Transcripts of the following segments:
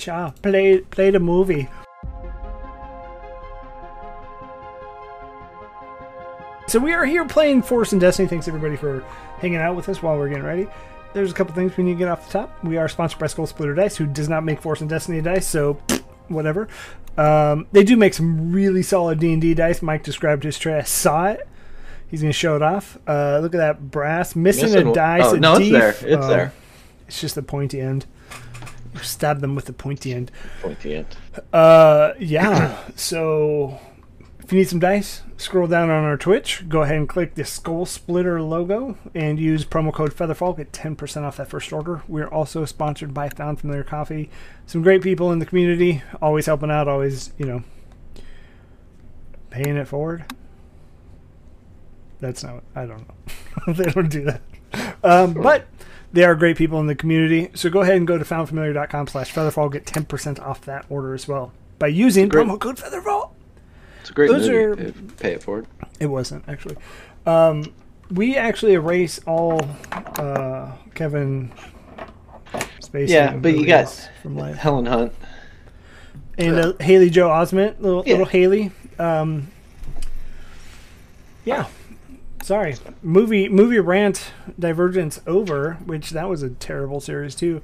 Cha, play play the movie. So we are here playing Force and Destiny. Thanks everybody for hanging out with us while we're getting ready. There's a couple things we need to get off the top. We are sponsored by Skull Splitter Dice, who does not make Force and Destiny dice, so whatever. Um, they do make some really solid D and D dice. Mike described his tray. I saw it. He's gonna show it off. Uh, look at that brass missing, Missing- a dice. oh, no, it's there. It's Oh, there. It's just the pointy end. Stab them with the pointy end. Pointy end. Uh, yeah. so if you need some dice, scroll down on our Twitch. Go ahead and click the Skull Splitter logo and use promo code Featherfall. Get ten percent off that first order. We're also sponsored by Found Familiar Coffee. Some great people in the community, always helping out, always you know paying it forward. That's not. I don't know. they don't do that. Um, but they are great people in the community. So go ahead and go to foundfamiliar.com slash featherfall. Get 10% off that order as well by using Great. promo code featherfall. It's a great Those movie. are- Pay- it forward. It wasn't, actually. Um, we actually erase all uh, Kevin Spacey. Yeah, but you got movies from life. Helen Hunt. and uh, Haley Joel Osment, little Yeah. little Haley. Um, yeah, sorry. Movie movie rant divergence over, which that was a terrible series too.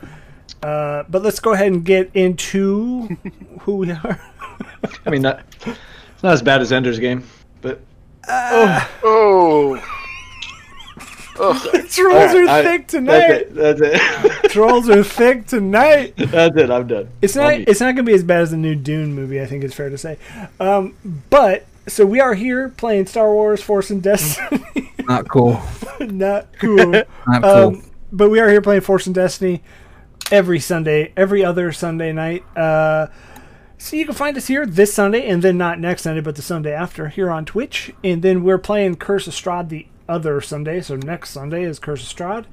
Uh, but let's go ahead and get into who we are. I mean, not it's not as bad as Ender's Game, but Oh. oh, Trolls Alright, are I- thick that's tonight. it. That's it. Trolls are thick tonight. that's it. I'm done. It's not. It's not going to be as bad as the new Dune movie. I think it's fair to say. Um, but so we are here playing Star Wars: Force and Destiny. Not cool. not cool. Not cool. Um, but we are here playing Force and Destiny every Sunday, every other Sunday night. Uh, so you can find us here this Sunday, and then not next Sunday, but the Sunday after here on Twitch. And then we're playing Curse of Strahd the other Sunday. So next Sunday is Curse of Strahd,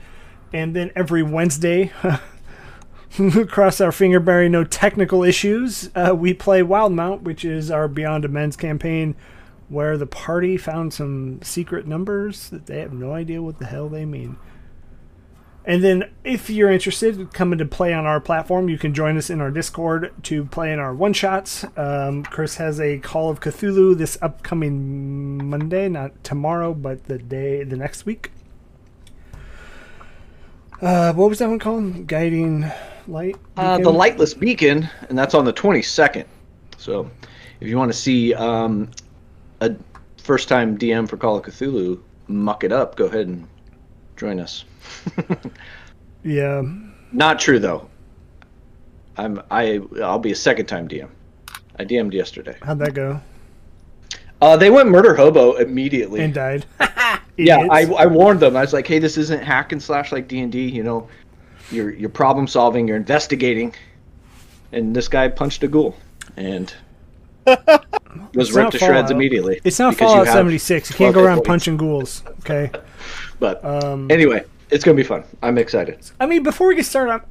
and then every Wednesday. Cross our finger, Barry. No technical issues. Uh, we play Wildemount, which is our Beyond Amends campaign, where the party found some secret numbers that they have no idea what the hell they mean. And then, if you're interested, coming to play on our platform, you can join us in our Discord to play in our one shots. Um, Chris has a Call of Cthulhu this upcoming Monday, not tomorrow, but the day, the next week. Uh, what was that one called? Guiding Light. Uh, the Lightless Beacon, and that's on the 22nd. So, if you want to see um, a first-time DM for Call of Cthulhu muck it up, go ahead and join us. Yeah. Not true though. I'm I I'll be a second-time DM. I DM'd yesterday. How'd that go? Uh, they went murder hobo immediately. And died. yeah, I, I warned them. I was like, hey, this isn't hack and slash like D and D. You know, you're you're problem solving, you're investigating, and this guy punched a ghoul and was It's ripped to shreds immediately. It's not Fallout 76. You can't go around points. punching ghouls. Okay. But Um, anyway, it's gonna be fun. I'm excited. I mean, before we get started, I'm,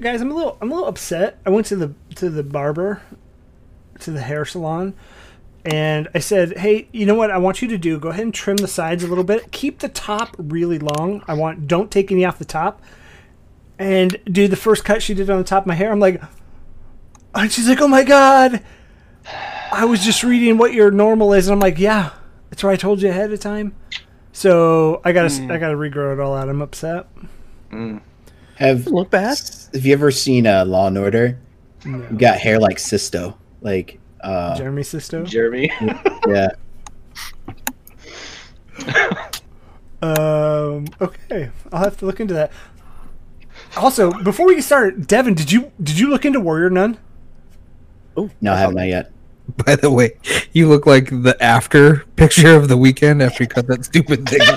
guys, I'm a little, I'm a little upset. I went to the to the barber, to the hair salon, and I said, "Hey, you know what? I want you to do. Go ahead and trim the sides a little bit. Keep the top really long. I want. Don't take any off the top, and do the first cut she did on the top of my hair. I'm like, and she's like, "Oh my god." I was just reading what your normal is, and I'm like, yeah, that's what I told you ahead of time. So I gotta, I gotta regrow it all out. I'm upset. Have Look bad. Have you ever seen uh, Law and Order? You got hair like Sisto, like uh, Jeremy Sisto. Jeremy. yeah. Um. Okay, I'll have to look into that. Also, before we get started, Devin, did you did you look into Warrior Nun? Oh No, I haven't not yet. By the way, you look like the after picture of the weekend after you cut that stupid thing.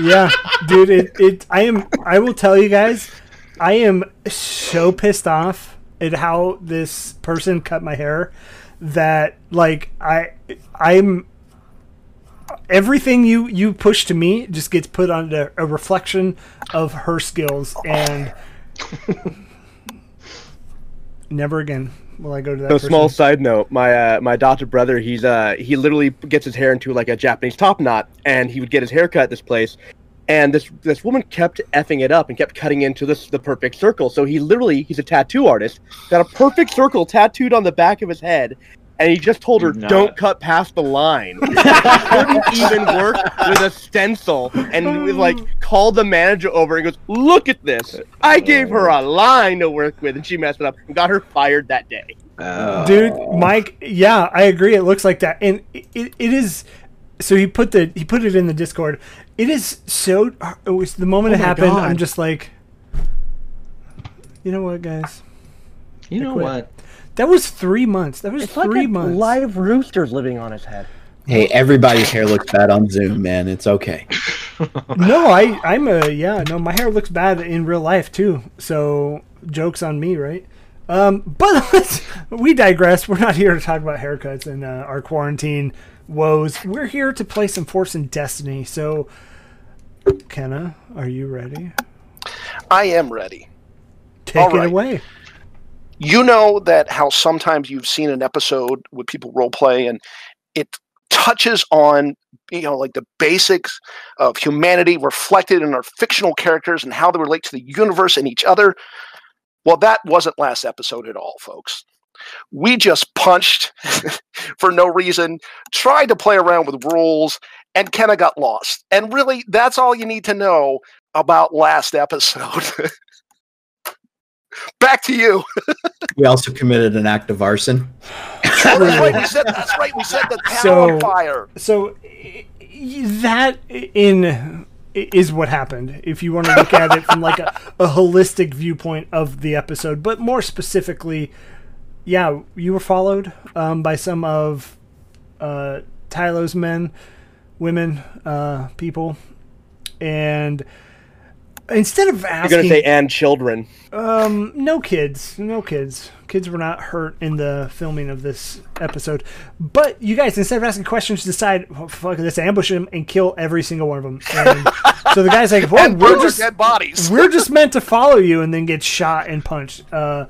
Yeah, dude. It, it. I am. I will tell you guys. I am so pissed off at how this person cut my hair that like I I'm everything you you push to me just gets put on a, a reflection of her skills and never again will I go to that. So small side note, my uh, my adopted brother, he's uh he literally gets his hair into like a Japanese top knot, and he would get his hair cut at this place, and this this woman kept effing it up and kept cutting into this the perfect circle. So he literally he's a tattoo artist, got a perfect circle tattooed on the back of his head, and he just told her, "Don't cut past the line." He couldn't even work with a stencil, and we like called the manager over and goes, "Look at this! I gave her a line to work with, and she messed it up and got her fired that day." Uh, dude mike yeah i agree it looks like that and it, it, it is so he put the he put it in the discord it is so it was the moment Oh it happened God. i'm just like you know what guys you know quit. what? That was three months that was It's like three a months live rooster's living on his head. Hey, everybody's hair looks bad on Zoom, man. It's okay. no i i'm a yeah no my hair looks bad in real life too so jokes on me right um but let's, we digress we're not here to talk about haircuts and uh, our quarantine woes we're here to play some force and destiny so kenna are you ready I am ready. take All it right. away You know that how sometimes you've seen an episode with people role play and it touches on you know like the basics of humanity reflected in our fictional characters and how they relate to the universe and each other. Well, that wasn't last episode at all, folks. We just punched for no reason, tried to play around with rules, and Kenna got lost. And really, that's all you need to know about last episode. Back to you. We also committed an act of arson. Oh, that's right. We said that's right. We said the town So- on fire. so i- i- that in is what happened if you want to look at it from like a, a holistic viewpoint of the episode but more specifically yeah you were followed um, by some of uh, tylo's men women uh, people and instead of asking, You're gonna say and children. um, no kids, no kids. Kids were not hurt in the filming of this episode. But you guys, instead of asking questions, decide, oh, fuck this, ambush them and kill every single one of them. And so the guy's like, well, and we're just dead bodies. we're just meant to follow you, and then get shot and punched. Uh,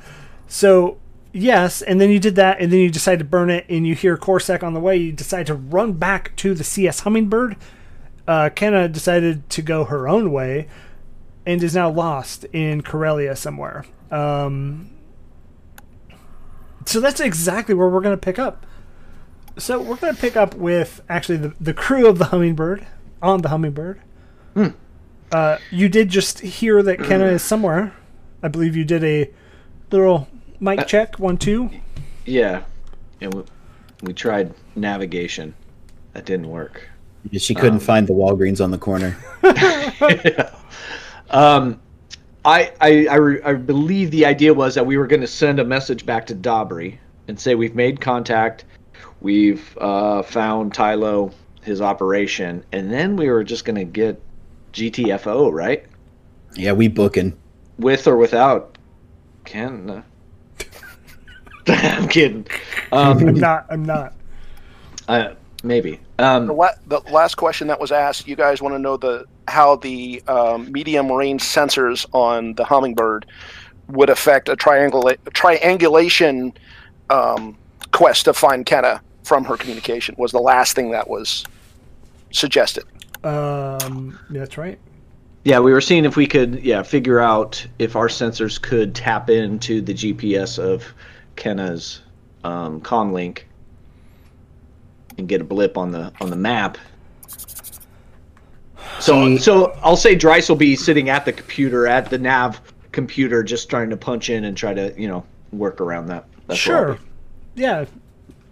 so yes, and then you did that, and then you decide to burn it, and you hear CorSec on the way. You decide to run back to the CS Hummingbird. Uh, Kenna decided to go her own way and is now lost in Corellia somewhere. Um, so that's exactly where we're going to pick up. So we're going to pick up with actually the, the crew of the Hummingbird on the Hummingbird. Uh, you did just hear that Kenna is somewhere. I believe you did a little mic check, one, two. Yeah, and we, we tried navigation. That didn't work. She couldn't find the Walgreens on the corner. Um, I I, I, re- I believe the idea was that we were going to send a message back to Dobry and say we've made contact, we've uh, found Tylo, his operation, and then we were just going to get GTFO right, Yeah, we booking. with or without Ken. I'm kidding. Um, I'm not. I'm not. uh, maybe. The, Um, la- the last question that was asked, you guys want to know the how the um, medium range sensors on the Hummingbird would affect a triangula- triangulation um, quest to find Kenna from her communication was the last thing that was suggested. Um, that's right. Yeah, we were seeing if we could, yeah, figure out if our sensors could tap into the GPS of Kenna's um, comlink and get a blip on the on the map. So, so I'll say Dryce will be sitting at the computer at the nav computer, just trying to punch in and try to, you know, work around that. That's sure. Yeah.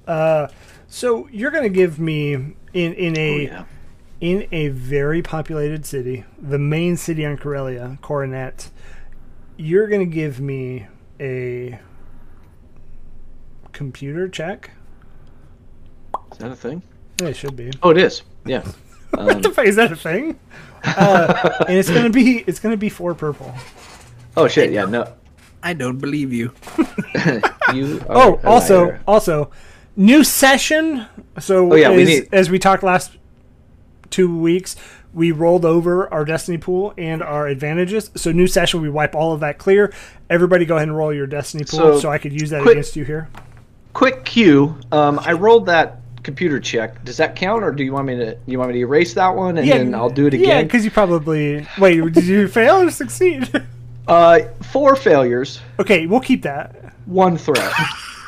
Uh, so you're gonna give me in in Oh, a yeah. in a very populated city, the main city on Corellia, Coronet. You're gonna give me a computer check. Is that a thing? Yeah, it should be. Oh, it is. Yeah. What the fuck is that a thing? Uh, and it's gonna be it's gonna be four purple. Oh shit! Yeah. No. I don't believe you. You. Are Oh, also, liar. also, new session. So Oh, yeah, we as, need- as we talked last two weeks, we rolled over our destiny pool and our advantages. So new session, we wipe all of that clear. Everybody, go ahead and roll your destiny pool, so, So, I could use that quick- against you here. quick cue. Um, I rolled that computer check. Does that count, or do you want me to? You want me to erase that one and Yeah, then I'll do it again? Yeah, again? because you probably wait. Did you fail or succeed? Uh, four failures, okay, we'll keep that. one threat.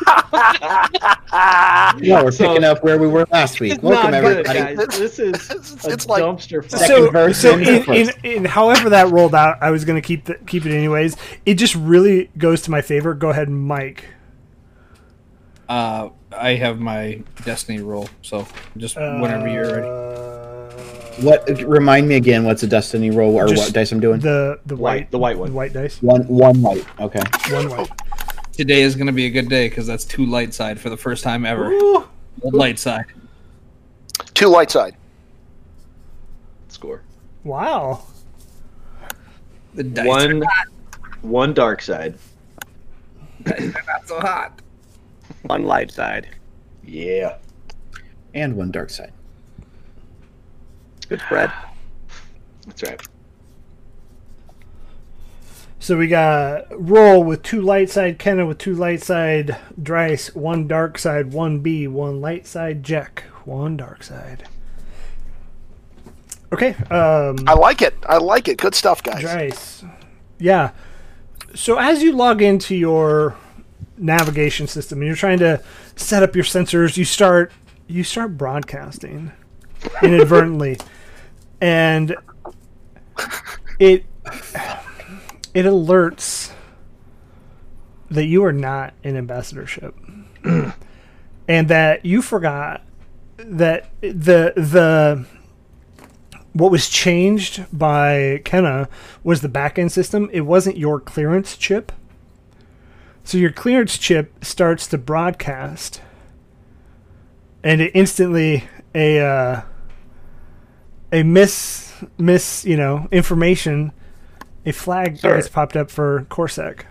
Yeah, we're So- picking up where we were last week. It's Welcome, not good, everybody. guys. This is It's- a it's like- dumpster fire. So, verse so and in, in, in however that rolled out, I was gonna keep the, keep it anyways. It just really goes to my favor. Go ahead, Mike. Uh, I have my destiny roll, so just whenever you're ready. Uh, What? Remind me again. What's a destiny roll or Just what dice I'm doing? The the White, white the white one. the white dice. One, one white. Okay. One white. Today is gonna be a good day because that's two light side for the first time ever. Ooh. One light side. Two light side. Score. Wow. The dice One, one dark side. are not so hot. On light side. Yeah. And one dark side. Good spread. That's right. So we got roll with two light side, Kenna with two light side, Dryce, one dark side, one B, one light side, Jack, one dark side. Okay, um, I like it. I like it. Good stuff, guys. Dryce. Yeah. So as you log into your navigation system and you're trying to set up your sensors, you start you start broadcasting inadvertently, and it it alerts that you are not in ambassadorship, and that you forgot that the the what was changed by Kenna was the backend system. It wasn't your clearance chip. So your clearance chip starts to broadcast, and it instantly a uh, a miss miss you know information, a flag Sir. has popped up for CorSec.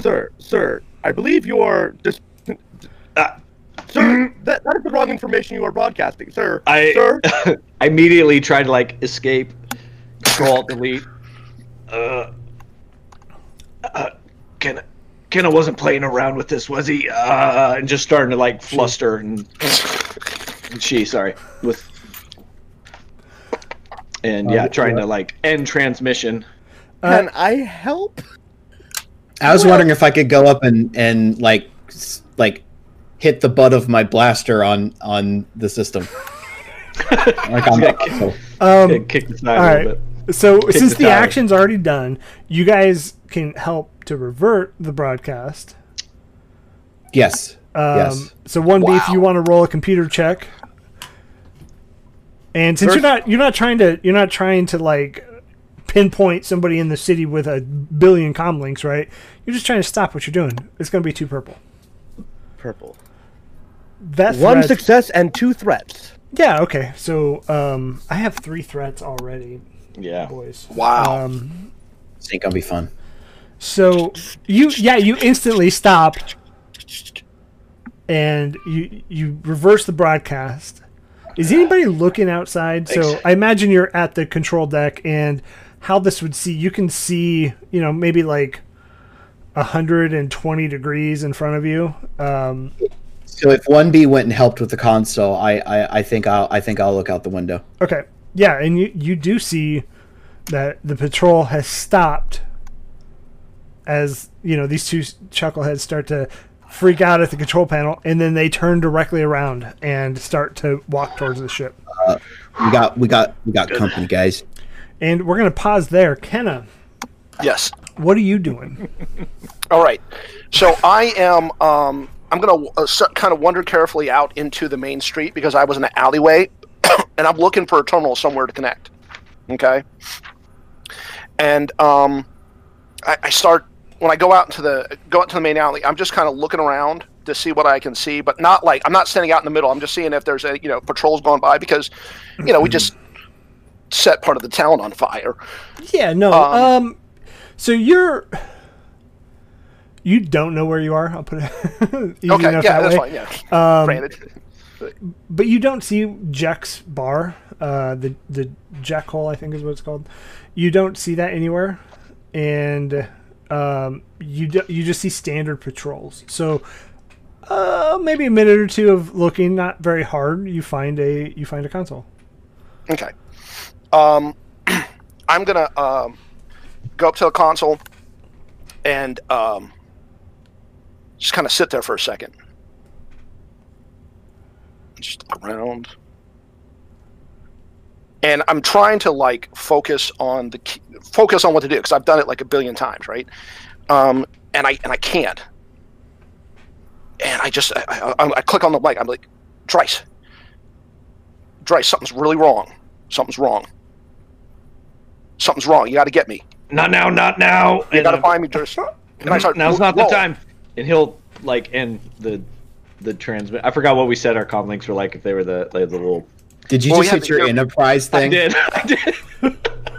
Sir, sir, I believe you are just. Uh, sir, that, that is the wrong information you are broadcasting, sir. I Sir? I immediately tried to like escape, control alt delete. Uh, uh, Kenna, Kenna wasn't playing around with this, was he? Uh, and just starting to like fluster and, and she, sorry, with and yeah, Uh, trying to like end transmission. Can I help? I was wondering if I could go up and and like s- like hit the butt of my blaster on on the system. like on the console. Um, Kick the side all a right. little bit. So since the the tire. action's already done, you guys can help to revert the broadcast. Yes. Um, Yes. So one B if you want to roll a computer check. And since you're not you're not trying to you're not trying to like pinpoint somebody in the city with a billion com links, right? You're just trying to stop what you're doing. It's going to be two purple. Purple. That One threat- success and two threats. Yeah. Okay. So um, I have three threats already, Yeah. boys. Wow. Um, This ain't gonna be fun. So you yeah you instantly stop and you you reverse the broadcast. Is anybody looking outside? So I imagine you're at the control deck and how this would see you can see you know maybe like 120 degrees in front of you. Um, So if one B went and helped with the console, I, I I think I'll I think I'll look out the window. okay, yeah, and you you do see that the patrol has stopped as you know these two chuckleheads start to freak out at the control panel and then they turn directly around and start to walk towards the ship We got we got we got company, guys. and we're going to pause there kenna yes. what are you doing All right. So I am. Um, I'm gonna uh, s- kind of wander carefully out into the main street because I was in an alleyway, and I'm looking for a terminal somewhere to connect. Okay. And um, I, I start when I go out into the go out to the main alley. I'm just kind of looking around to see what I can see, but not like I'm not standing out in the middle. I'm just seeing if there's a you know patrols going by because you know we just set part of the town on fire. yeah no Um, um so you're you don't know where you are i'll put it easy Okay, enough yeah, that that's way. fine. Yeah, Um, granted. but you don't see Jack's bar, uh, the the Jack Hole, I think is what it's called. You don't see that anywhere, and um, you do, you just see standard patrols. So uh, maybe a minute or two of looking, not very hard, you find a you find a console. Okay. Um, I'm gonna um, go up to the console and um, just kind of sit there for a second. Just around. And I'm trying to like focus on the key, focus on what to do because I've done it like a billion times, right? Um, and I and I can't. And I just I, I, I click on the mic. I'm like, Dryce, Dryce, something's really wrong. Something's wrong. Something's wrong. You got to get me. Not now, not now. You And got to find me, Dryce. And I start Now's not the time. And he'll like end the the transmit. I forgot what we said our com links were like if they were the like the little. Did you Well, just have hit to your hear- enterprise I thing? did. I did.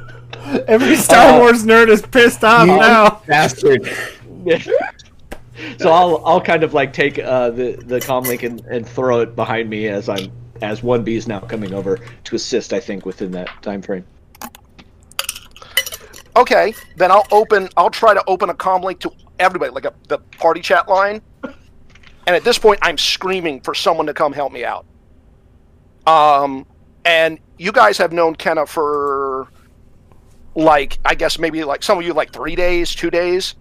Every Star Uh, Wars nerd is pissed off You now. bastard. So I'll I'll kind of like take uh, the the com link and, and throw it behind me as I'm as one B is now coming over to assist. I think within that time frame. Okay, then I'll open. I'll try to open a com link to everybody, like a the party chat line. And at this point, I'm screaming for someone to come help me out. Um, and you guys have known Kenna for like I guess maybe like some of you like three days, two days.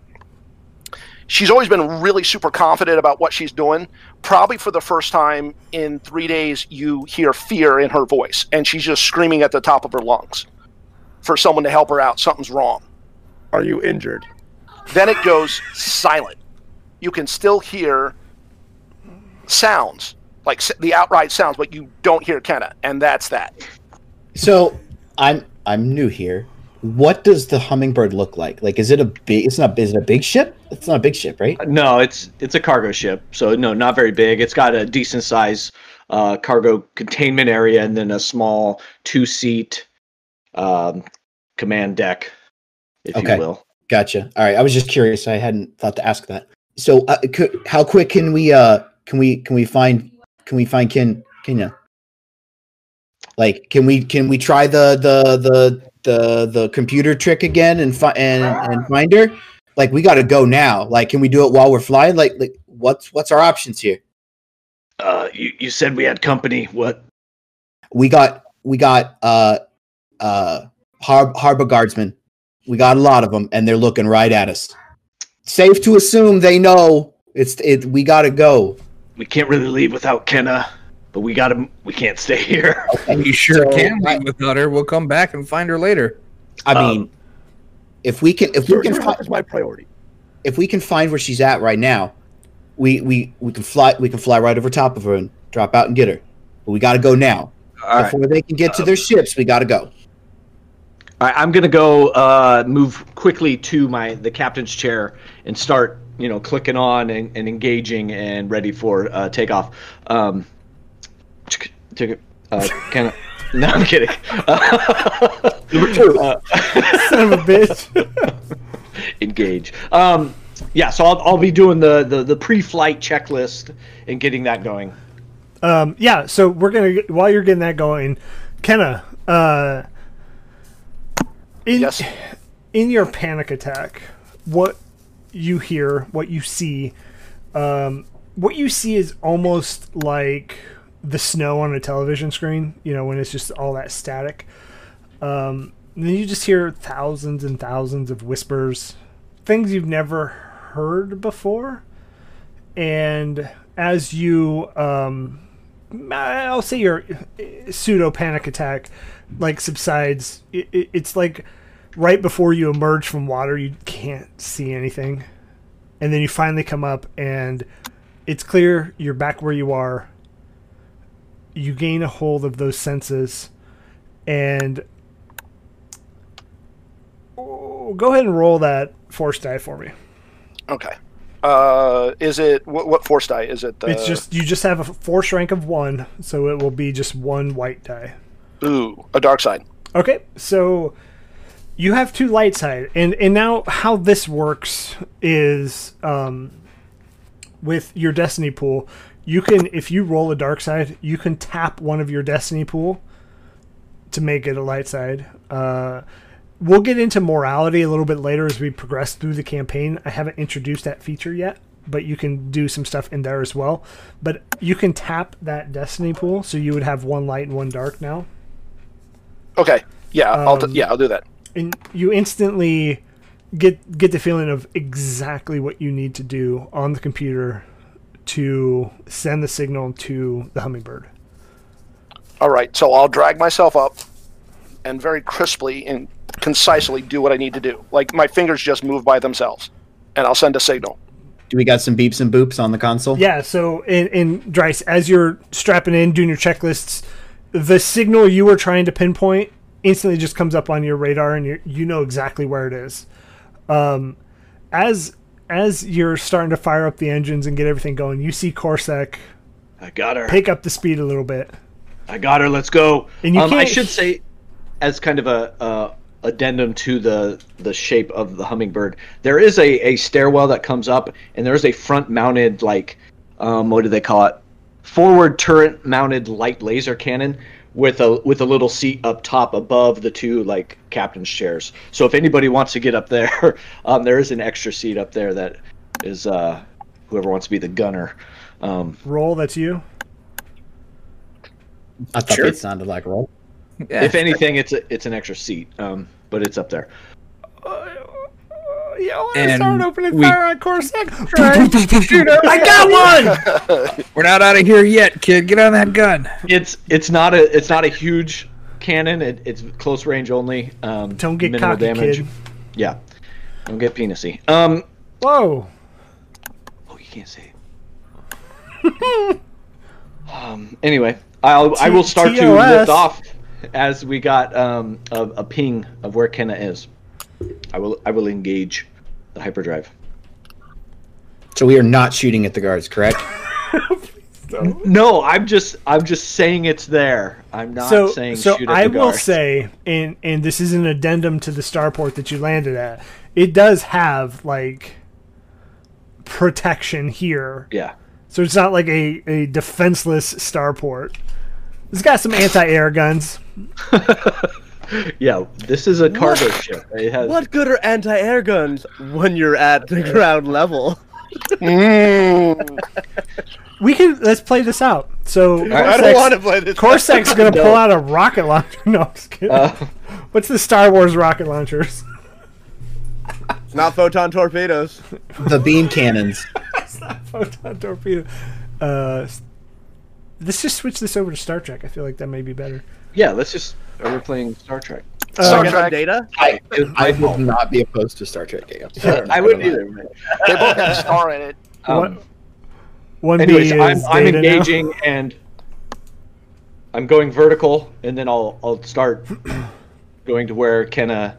She's always been really super confident about what she's doing. Probably for the first time in three days, you hear fear in her voice, and she's just screaming at the top of her lungs for someone to help her out. Something's wrong. Are you injured? Then it goes silent. You can still hear sounds, like the outright sounds, but you don't hear Kenna, and that's that. So I'm I'm new here. What does the hummingbird look like? Like, is it a big? It's not. Is it a big ship? It's not a big ship, right? No, it's it's a cargo ship, so no, not very big. It's got a decent size uh, cargo containment area, and then a small two seat um, command deck, if Okay. you will. Gotcha. All right. I was just curious. I hadn't thought to ask that. So, uh, could, how quick can we? Uh, can we? Can we find? Can we find Ken? Kenya? Like, can we? Can we try the the the the the computer trick again and find and and find her? Like, we got to go now. Like, can we do it while we're flying? Like, like what's what's our options here? Uh, you you said we had company. What? we got we got uh uh har- harbor guardsmen we got a lot of them and they're looking right at us safe to assume they know it's it we gotta go We can't really leave without Kenna, but we gotta. We can't stay here. We sure So, can I- leave without her. We'll come back and find her later. i Um, mean if we can if we can your fi- is my priority. if we can find where she's at right now we we we can fly we can fly right over top of her and drop out and get her but we gotta go now All right. before they can get to their ships we gotta go All right, I'm gonna go uh, move quickly to my the captain's chair and start, you know, clicking on and, and engaging and ready for uh, takeoff. Um, tick- tick- uh, can I, no, I'm kidding. Number two, uh, Son of a bitch. engage. Um, yeah, so I'll, I'll be doing the, the, the pre-flight checklist and getting that going. Um, yeah, so we're gonna while you're getting that going, Kenna, uh, in Yes. in your panic attack, what you hear, what you see, um, what you see is almost like the snow on a television screen. You know, when it's just all that static. Um, then you just hear thousands and thousands of whispers, things you've never heard before. And as you, um, I'll say your pseudo panic attack like subsides, it, it, it's like right before you emerge from water, you can't see anything. And then you finally come up and it's clear you're back where you are. You gain a hold of those senses and Oh, go ahead and roll that force die for me. Okay. Uh, is it what, what force die? Is it? Uh, it's just you just have a force rank of one, so it will be just one white die. ooh a dark side. Okay, so you have two light side, and and now how this works is um, with your destiny pool. You can, if you roll a dark side, you can tap one of your destiny pool to make it a light side. Uh, we'll get into morality a little bit later as we progress through the campaign. I haven't introduced that feature yet, but you can do some stuff in there as well. But you can tap that destiny pool, so you would have one light and one dark now, Okay. Yeah, I'll Um, yeah, I'll do that. and you instantly get get the feeling of exactly what you need to do on the computer to send the signal to the hummingbird. All right. So I'll drag myself up and very crisply and concisely do what I need to do. Like my fingers just move by themselves, and I'll send a signal. Do we got some beeps and boops on the console? Yeah, so in, in Dryce, as you're strapping in, doing your checklists, the signal you were trying to pinpoint instantly just comes up on your radar, and you you know exactly where it is. Um, as as you're starting to fire up the engines and get everything going, you see CorSec I got her. pick up the speed a little bit. I got her. Let's go. And you um, I can't- should say, as kind of a uh, addendum to the the shape of the hummingbird, there is a, a stairwell that comes up, and there is a front mounted like, um, what do they call it? Forward turret mounted light laser cannon with a with a little seat up top above the two like captain's chairs. So if anybody wants to get up there, um, there is an extra seat up there that is uh, whoever wants to be the gunner. Um, Roll, that's you. I thought Sure. that sounded like roll. Yeah. if anything, it's a, it's an extra seat, um, but it's up there. Yeah, I And start opening we- fire on CorSec. I got one. We're not out of here yet, kid. Get on that gun. It's it's not a it's not a huge cannon. It, it's close range only. Um, Don't get minimal cocky, kid. Yeah, don't get penisy. Um, Whoa. oh, you can't say. it. um. Anyway, I'll I will start to lift off as we got um a, a ping of where Kenna is. I will I will engage the hyperdrive. So we are not shooting at the guards, correct? No, I'm just I'm just saying it's there. I'm not so, saying so shoot at I the will say, and and this is an addendum to the starport that you landed at. It does have like protection here, Yeah. so it's not like a a defenseless starport. It's got some anti-air guns. Yeah, this is a cargo ship. It has What good are anti-air guns when you're at the ground level? Mm. We can let's play this out. So I don't want to play this. CorSec's gonna No. pull out a rocket launcher. No, I'm just kidding. Uh, What's the Star Wars rocket launchers? It's not photon torpedoes. the beam cannons. Not Photon torpedo. Uh, let's just switch this over to Star Trek. I feel like that may be better. Yeah, let's just. Are we playing Star Trek? Star Uh, Trek. data. I, I my would not be opposed to Star Trek games. I wouldn't either. They both have a star in it. Um, What- One anyways, B I'm, I'm data now. engaging and I'm going vertical, and then I'll I'll start going to where Kenna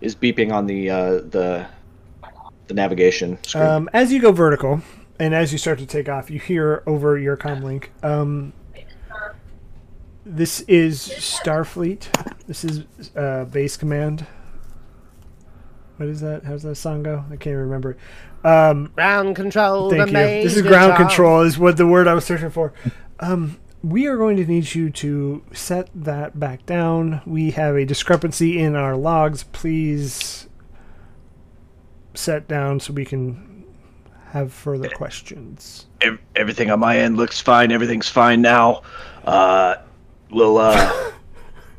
is beeping on the uh, the the navigation screen. Um, as you go vertical, and as you start to take off, you hear over your comlink. Um, this is Starfleet. This is uh, base command. What is that? How's that song go? I can't remember. Um, Ground control. Thank you. This is ground control. Is what the word I was searching for. Um, we are going to need you to set that back down. We have a discrepancy in our logs. Please set down so we can have further questions. Everything on my end looks fine. Everything's fine now. Uh, we'll uh,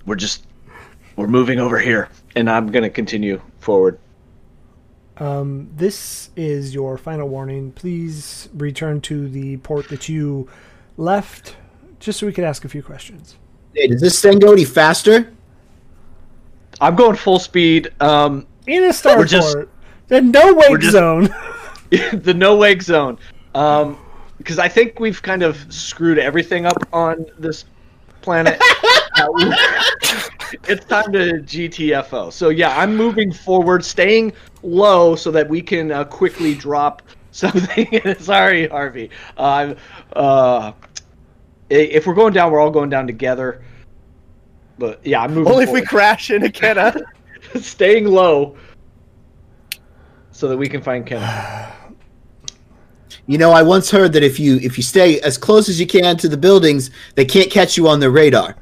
we're just we're moving over here, and I'm gonna continue forward. Um, this is your final warning. Please return to the port that you left, just so we could ask a few questions. Hey, does this thing go any faster? I'm going full speed. Um, In a We're starport, just- the no wake just- zone. the no wake zone. Um, because I think we've kind of screwed everything up on this planet. It's time to GTFO. So yeah, I'm moving forward, staying low so that we can uh, quickly drop something. Sorry, Harvey. Uh, uh, if we're going down, we're all going down together. But yeah, I'm moving. Only if we crash into Kenna. staying low so that we can find Kenna. You know, I once heard that if you if you stay as close as you can to the buildings, they can't catch you on their radar.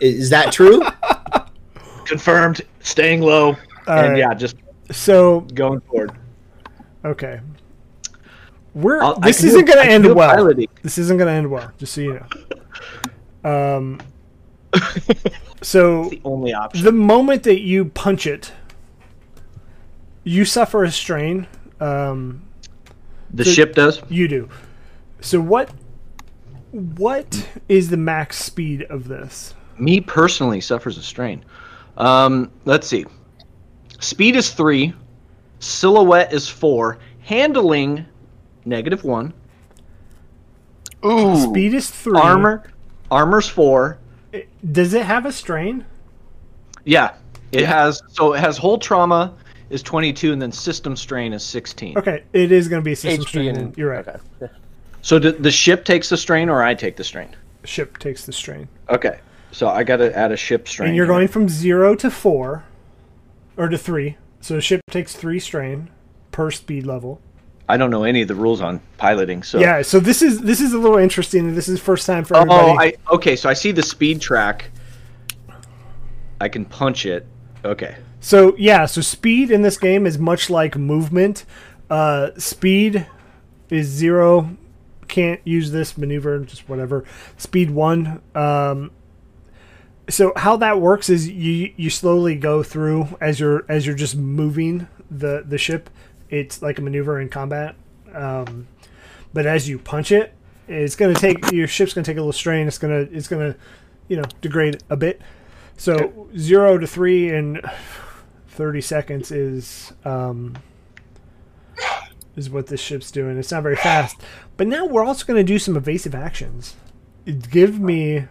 Is that true? Confirmed. Staying low. and right. yeah, just So going forward. Okay. we're I'll- this isn't going to end well. piloting. This isn't going to end well. Just so you know. Um. so The only option. the moment that you punch it, you suffer a strain. Um, The so- ship does. you do. So what? What is the max speed of this? Me personally suffers a strain. Um, let's see. Speed is three. Silhouette is four. Handling, negative one. Ooh. Speed is three. Armor, armor's four. Does it have a strain? Yeah, it has. So it has hull trauma is twenty two, and then system strain is sixteen. Okay, it is going to be a system HD strain. and You're right. Okay. So the, the ship takes the strain, or I take the strain. Ship takes the strain, Okay. So I got to add a ship strain. and you're here. going from zero to four, or to three. So the ship takes three strain per speed level. I don't know any of the rules on piloting, so Yeah. So this is this is a little interesting. This is first time for Oh, everybody. I okay. So I see the speed track. I can punch it. Okay. So yeah, so speed in this game is much like movement. Uh, speed is zero. Can't use this maneuver. Just whatever. Speed one. Um, so how that works is you you slowly go through as you're as you're just moving the the ship. It's like a maneuver in combat. Um, but as you punch it, it's gonna take your ship's gonna take a little strain. It's gonna it's gonna you know degrade a bit. So zero to three and 30 seconds is um, is what this ship's doing. It's not very fast. But now we're also going to do some evasive actions. Give me.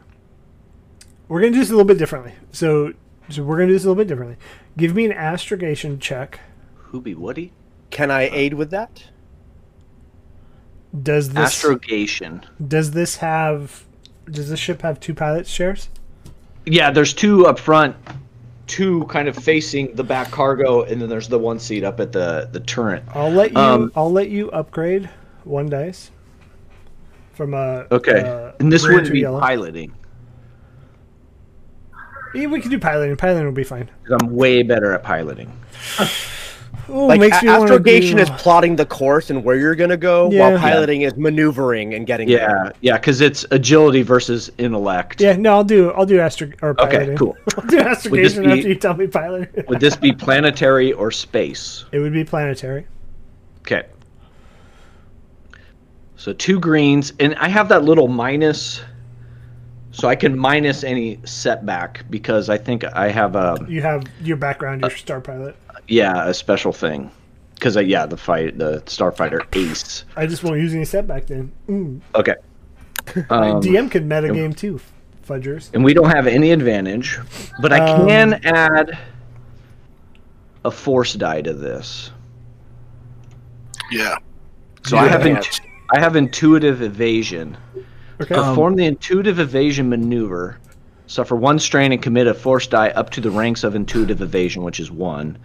We're going to do this a little bit differently. So, so we're going to do this a little bit differently. Give me an astrogation check. Hooby Woody. Can I aid with that? Does this astrogation? Does this have? Does this ship have two pilot shares? Yeah, there's two up front two kind of facing the back cargo, and then there's the one seat up at the the turret. I'll let you. Um, I'll let you upgrade one dice from a. Okay. uh, and this green wouldn't to be yellow. piloting. Yeah, we can do piloting. Piloting will be fine. 'cause I'm way better at piloting. Ooh, Like makes a- astrogation is plotting the course and where you're gonna go, Yeah. while piloting is maneuvering and getting there. Yeah, yeah, because it's agility versus intellect. Yeah, no, I'll do. I'll do astro or piloting. Okay, cool. I'll do astrogation be- after you tell me piloting. Would this be planetary or space? it would be planetary. Okay. So two greens, and I have that little minus, so I can minus any setback because I think I have a You have your background, your star pilot. Yeah a special thing, because yeah the fight the starfighter ace. I just won't use any setback then. Mm. Okay. Um, DM could metagame too, fudgers. and we don't have any advantage, but I Um, can add a force die to this. Yeah. So I have Yeah. int- I have intuitive evasion. Okay. Perform the intuitive evasion maneuver. Suffer one strain and commit a force die up to the ranks of intuitive evasion, which is one.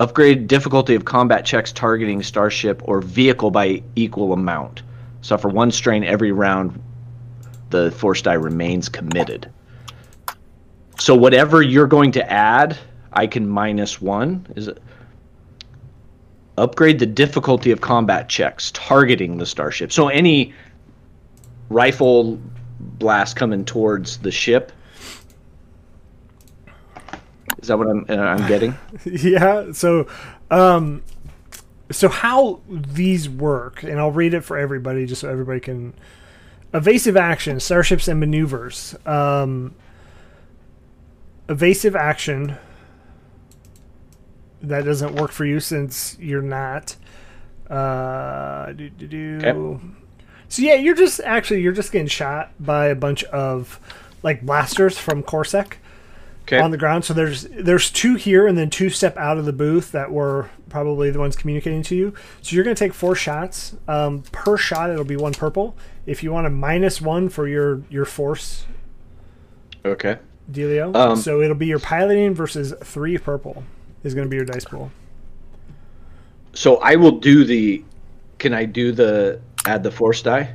Upgrade difficulty of combat checks targeting starship or vehicle by equal amount. Suffer one strain every round. The force die remains committed. So whatever you're going to add, I can minus one. Is it? Upgrade the difficulty of combat checks targeting the starship. So any rifle blast coming towards the ship. Is that what I'm uh, I'm getting? yeah. So, um, so how these work, and I'll read it for everybody, just so everybody can. Evasive action, starships and maneuvers. Um, evasive action. That doesn't work for you since you're not. Uh, do, do, do. Okay. So yeah, you're just actually you're just getting shot by a bunch of like blasters from CorSec Okay. on the ground. So there's there's two here, and then two step out of the booth that were probably the ones communicating to you. So you're gonna take four shots. Um, per shot, it'll be one purple. If you want a minus one for your your force okay. dealio, Um, so it'll be your piloting versus three purple is gonna be your dice pool. So I will do the. Can I do the add the force die?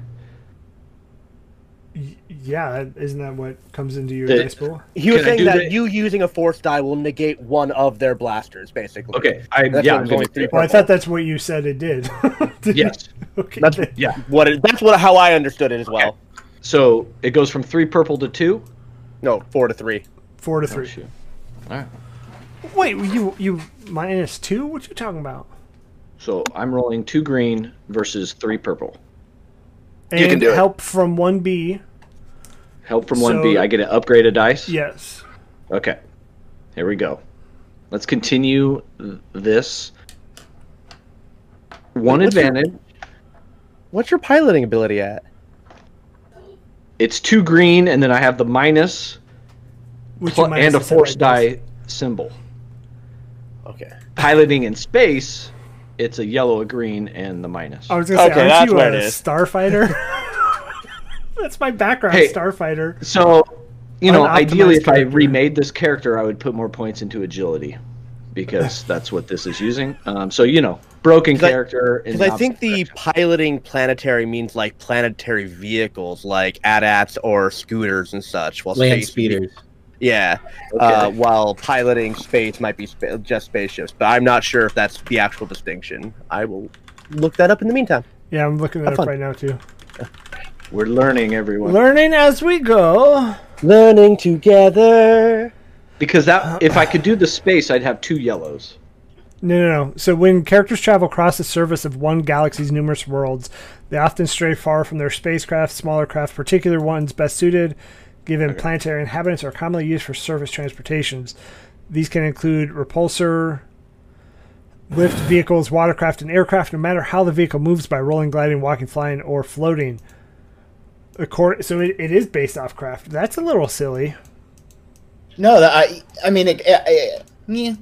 Y- yeah, isn't that what comes into your The- dice pool? He was Can saying do that the- you using a force die will negate one of their blasters, basically. Okay, I That's yeah, I'm gonna three. Well, I thought that's what you said it did. Did- Yes. Okay. That's. Yeah. what it, that's what how I understood it as well. So it goes from three purple to two. No, four to three. Four to Oh, three. shoot. All right. Wait, you you minus two? What you talking about? So I'm rolling two green versus three purple. And You can do it. help from one B. Help from one B. So- I get to upgrade a dice. Yes. Okay. Here we go. Let's continue this. One What's your- advantage. What's your piloting ability at? It's two green, and then I have the minus Which minus and a force die symbol. Okay. Piloting in space, it's a yellow, a green, and the minus. I was gonna say, Okay, aren't that's you a it is. starfighter? that's my background, Hey. starfighter. So, you know, ideally, if I remade this character, I would put more points into agility because that's what this is using. Um, so, you know, broken 'Cause I- character. Because I the think the opposite direction. piloting planetary means like planetary vehicles, like AT-ATs or scooters and such. While Land space- speeders. Yeah. Uh, while piloting space might be spa- just spaceships, but I'm not sure if that's the actual distinction. I will look that up in the meantime. Yeah, I'm looking it Have up fun. right now too. We're learning, everyone. Learning as we go. Learning together. because that, if I could do the space, I'd have two yellows. No, no, no. So when characters travel across the surface of one galaxy's numerous worlds, they often stray far from their spacecraft. Smaller craft, particular ones best suited, given planetary inhabitants, are commonly used for surface transportations. These can include repulsor, lift vehicles, watercraft, and aircraft, no matter how the vehicle moves by rolling, gliding, walking, flying, or floating. Accord- so it, it is based off craft. That's a little silly. No, I I mean, it, I, I, yeah.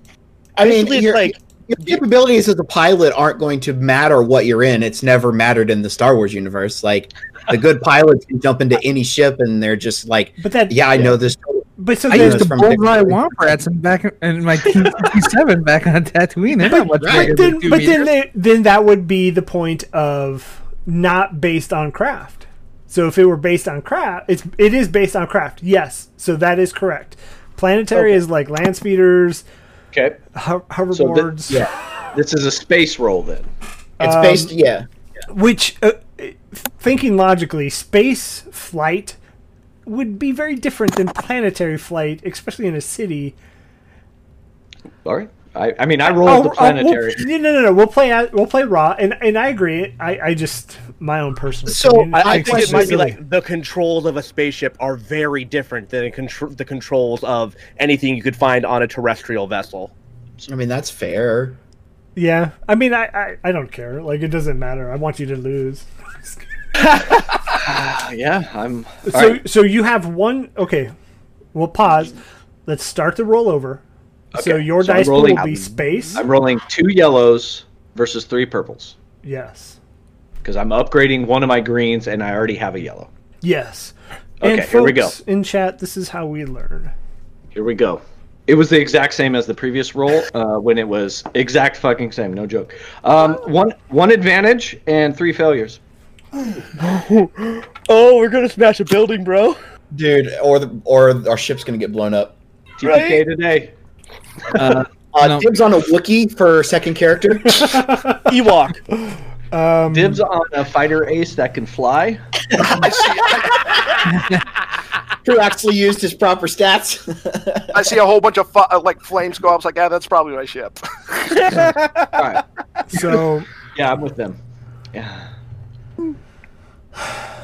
I mean, Basically, it's your, like- your capabilities as a pilot aren't going to matter what you're in. It's never mattered in the Star Wars universe. Like the good pilots can jump into any ship and they're just like, But that, yeah, I know this. but so I then- used to from bullseye Dick- womp in back in my Team 67 back on Tatooine. They're not much bigger but than then, but then, they, then that would be the point of not based on craft. So if it were based on craft, it's it is based on craft. Yes, so that is correct. Planetary Okay. is like land speeders, Okay. ho- So hoverboards, th- yeah, this is a space roll then. It's Um, based, yeah. which uh, thinking logically, space flight would be very different than planetary flight, especially in a city. All right. I, I mean, I rolled the Oh, uh, we'll- planetary. no, no, no, no. We'll play. We'll play raw, and and I agree. I, I just my own personal. So, opinion. I, I think it might be like- like the controls of a spaceship are very different than contr- the controls of anything you could find on a terrestrial vessel. I mean, that's fair. Yeah, I mean, I, I, I don't care. Like, it doesn't matter. I want you to lose. Ah, yeah, I'm. so, right. so you have one. Okay, we'll pause. Let's start the rollover. So Okay, your so I'm dice rolling- will be space. I'm rolling two yellows versus three purples yes, because I'm upgrading one of my greens and I already have a yellow. yes. Okay, and here we go. in chat, this is how we learn. Here we go. It was the exact same as the previous roll uh, when it was exact fucking same. No joke. Um, one one advantage and three failures. Oh, we're gonna smash a building, bro. Dude, or the or our ship's gonna get blown up. TPK Right? today. Uh, Uh, No. Dibs on a Wookiee for second character. Ewok. Um, Dibs on a fighter ace that can fly. I see. who actually used his proper stats. I see a whole bunch of fu- uh, like flames go up. It's like, yeah, that's probably my ship. All right. so Yeah, I'm with them. Yeah.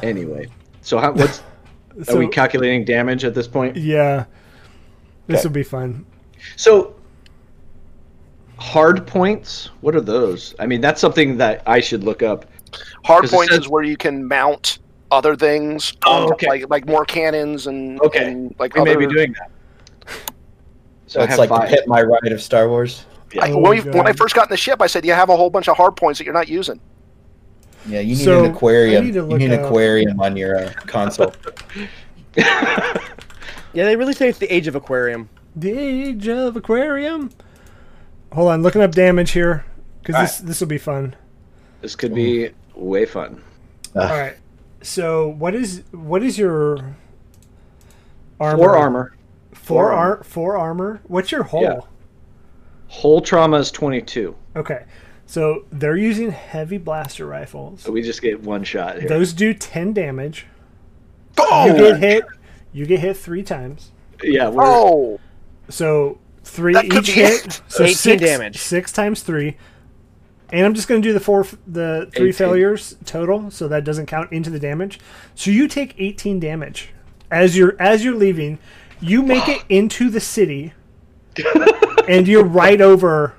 Anyway, so how, what's are we calculating damage at this point? yeah, this Okay. will be fun. So hard points, what are those? I mean, that's something that I should look up. Hard points says- is where you can mount other things, Oh, um, okay. like like more cannons and Okay. and, like We may be doing that. So so it's like five. hit my ride of Star Wars. I, Oh, when, we, when I first got in the ship, I said, "You have a whole bunch of hard points that you're not using." Yeah, you need So, an aquarium. Need you need an up- aquarium on your uh, console. Yeah, they really say it's the age of aquarium. The Age of Aquarium. Hold on, looking up damage here because this this will be fun. This could be way fun. All right, So what is what is your armor? Four armor. Four Four ar- four armor. What's your hull? Yeah. Hull trauma is 22. Okay. So they're using heavy blaster rifles. So we just get one shot here. Those do 10 damage. Oh, You get hit. You get hit 3 times. yeah, we're, oh, So 3 That could each hit. So 18 six, damage. 6 times 3. And I'm just going to do the four the 3 18. failures total so that doesn't count into the damage. So you take 18 damage as you're as you're leaving. You make it into the city. and you're right over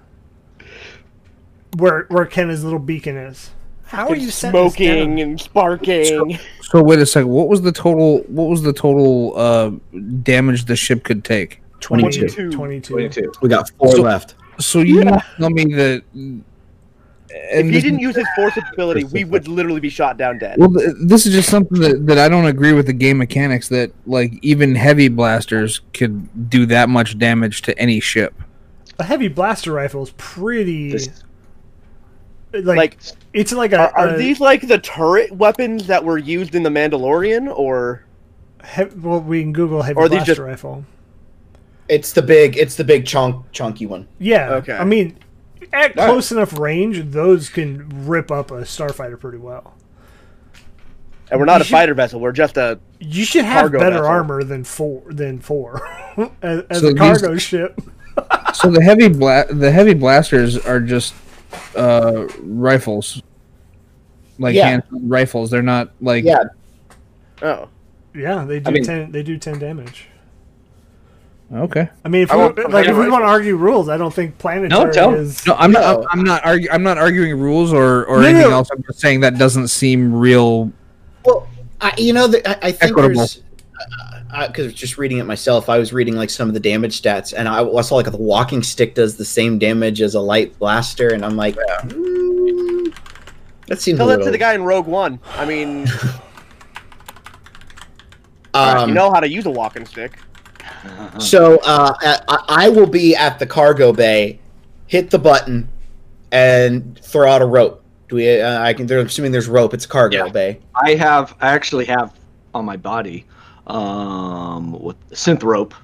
where where Kenna's little beacon is. How are you smoking and sparking. So wait a second. What was the total? What was the total uh, damage the ship could take? 22. 22. 22. 22. We got four So- left. So you yeah. tell me that. If he didn't use his force ability, we would literally be shot down dead. Well, th- this is just something that, that I don't agree with the game mechanics. That like even heavy blasters could do that much damage to any ship. A heavy blaster rifle is pretty This- like, Like, it's like a, Are, are a these like the turret weapons that were used in the Mandalorian, or he- well we can Google heavy Or are these blaster just- rifle. It's the big. It's the big chunk, chunky one. Yeah. Okay. I mean, at All right. close enough range, those can rip up a starfighter pretty well. and we're not You a should- fighter vessel, we're just a You should have Cargo better vessel. armor than four than four as, as So a these- cargo ship. So the heavy bla- the heavy blasters are just uh, rifles, like Yeah. hand rifles. They're not like Yeah, oh. Yeah, they do I mean- ten. They do ten damage. Okay. I mean, if I we, like if we want to argue rules, I don't think planetary tell- is. No, I'm not. I'm not. Argu- I'm not arguing rules or, or No, anything no. else. I'm just saying that doesn't seem real. Well, I, you know, the, I, I think Equitable. there's because just reading it myself, I was reading like some of the damage stats, and I, I saw like the walking stick does the same damage as a light blaster, and I'm like, mm, that seems a Tell that to the guy in Rogue One. I mean, um, you know how to use a walking stick. So uh, I, I will be at the cargo bay, hit the button, and throw out a rope. Do we? Uh, I can. They're assuming there's rope. It's cargo Yeah. bay. I have, I actually have on my body, um, with synth rope.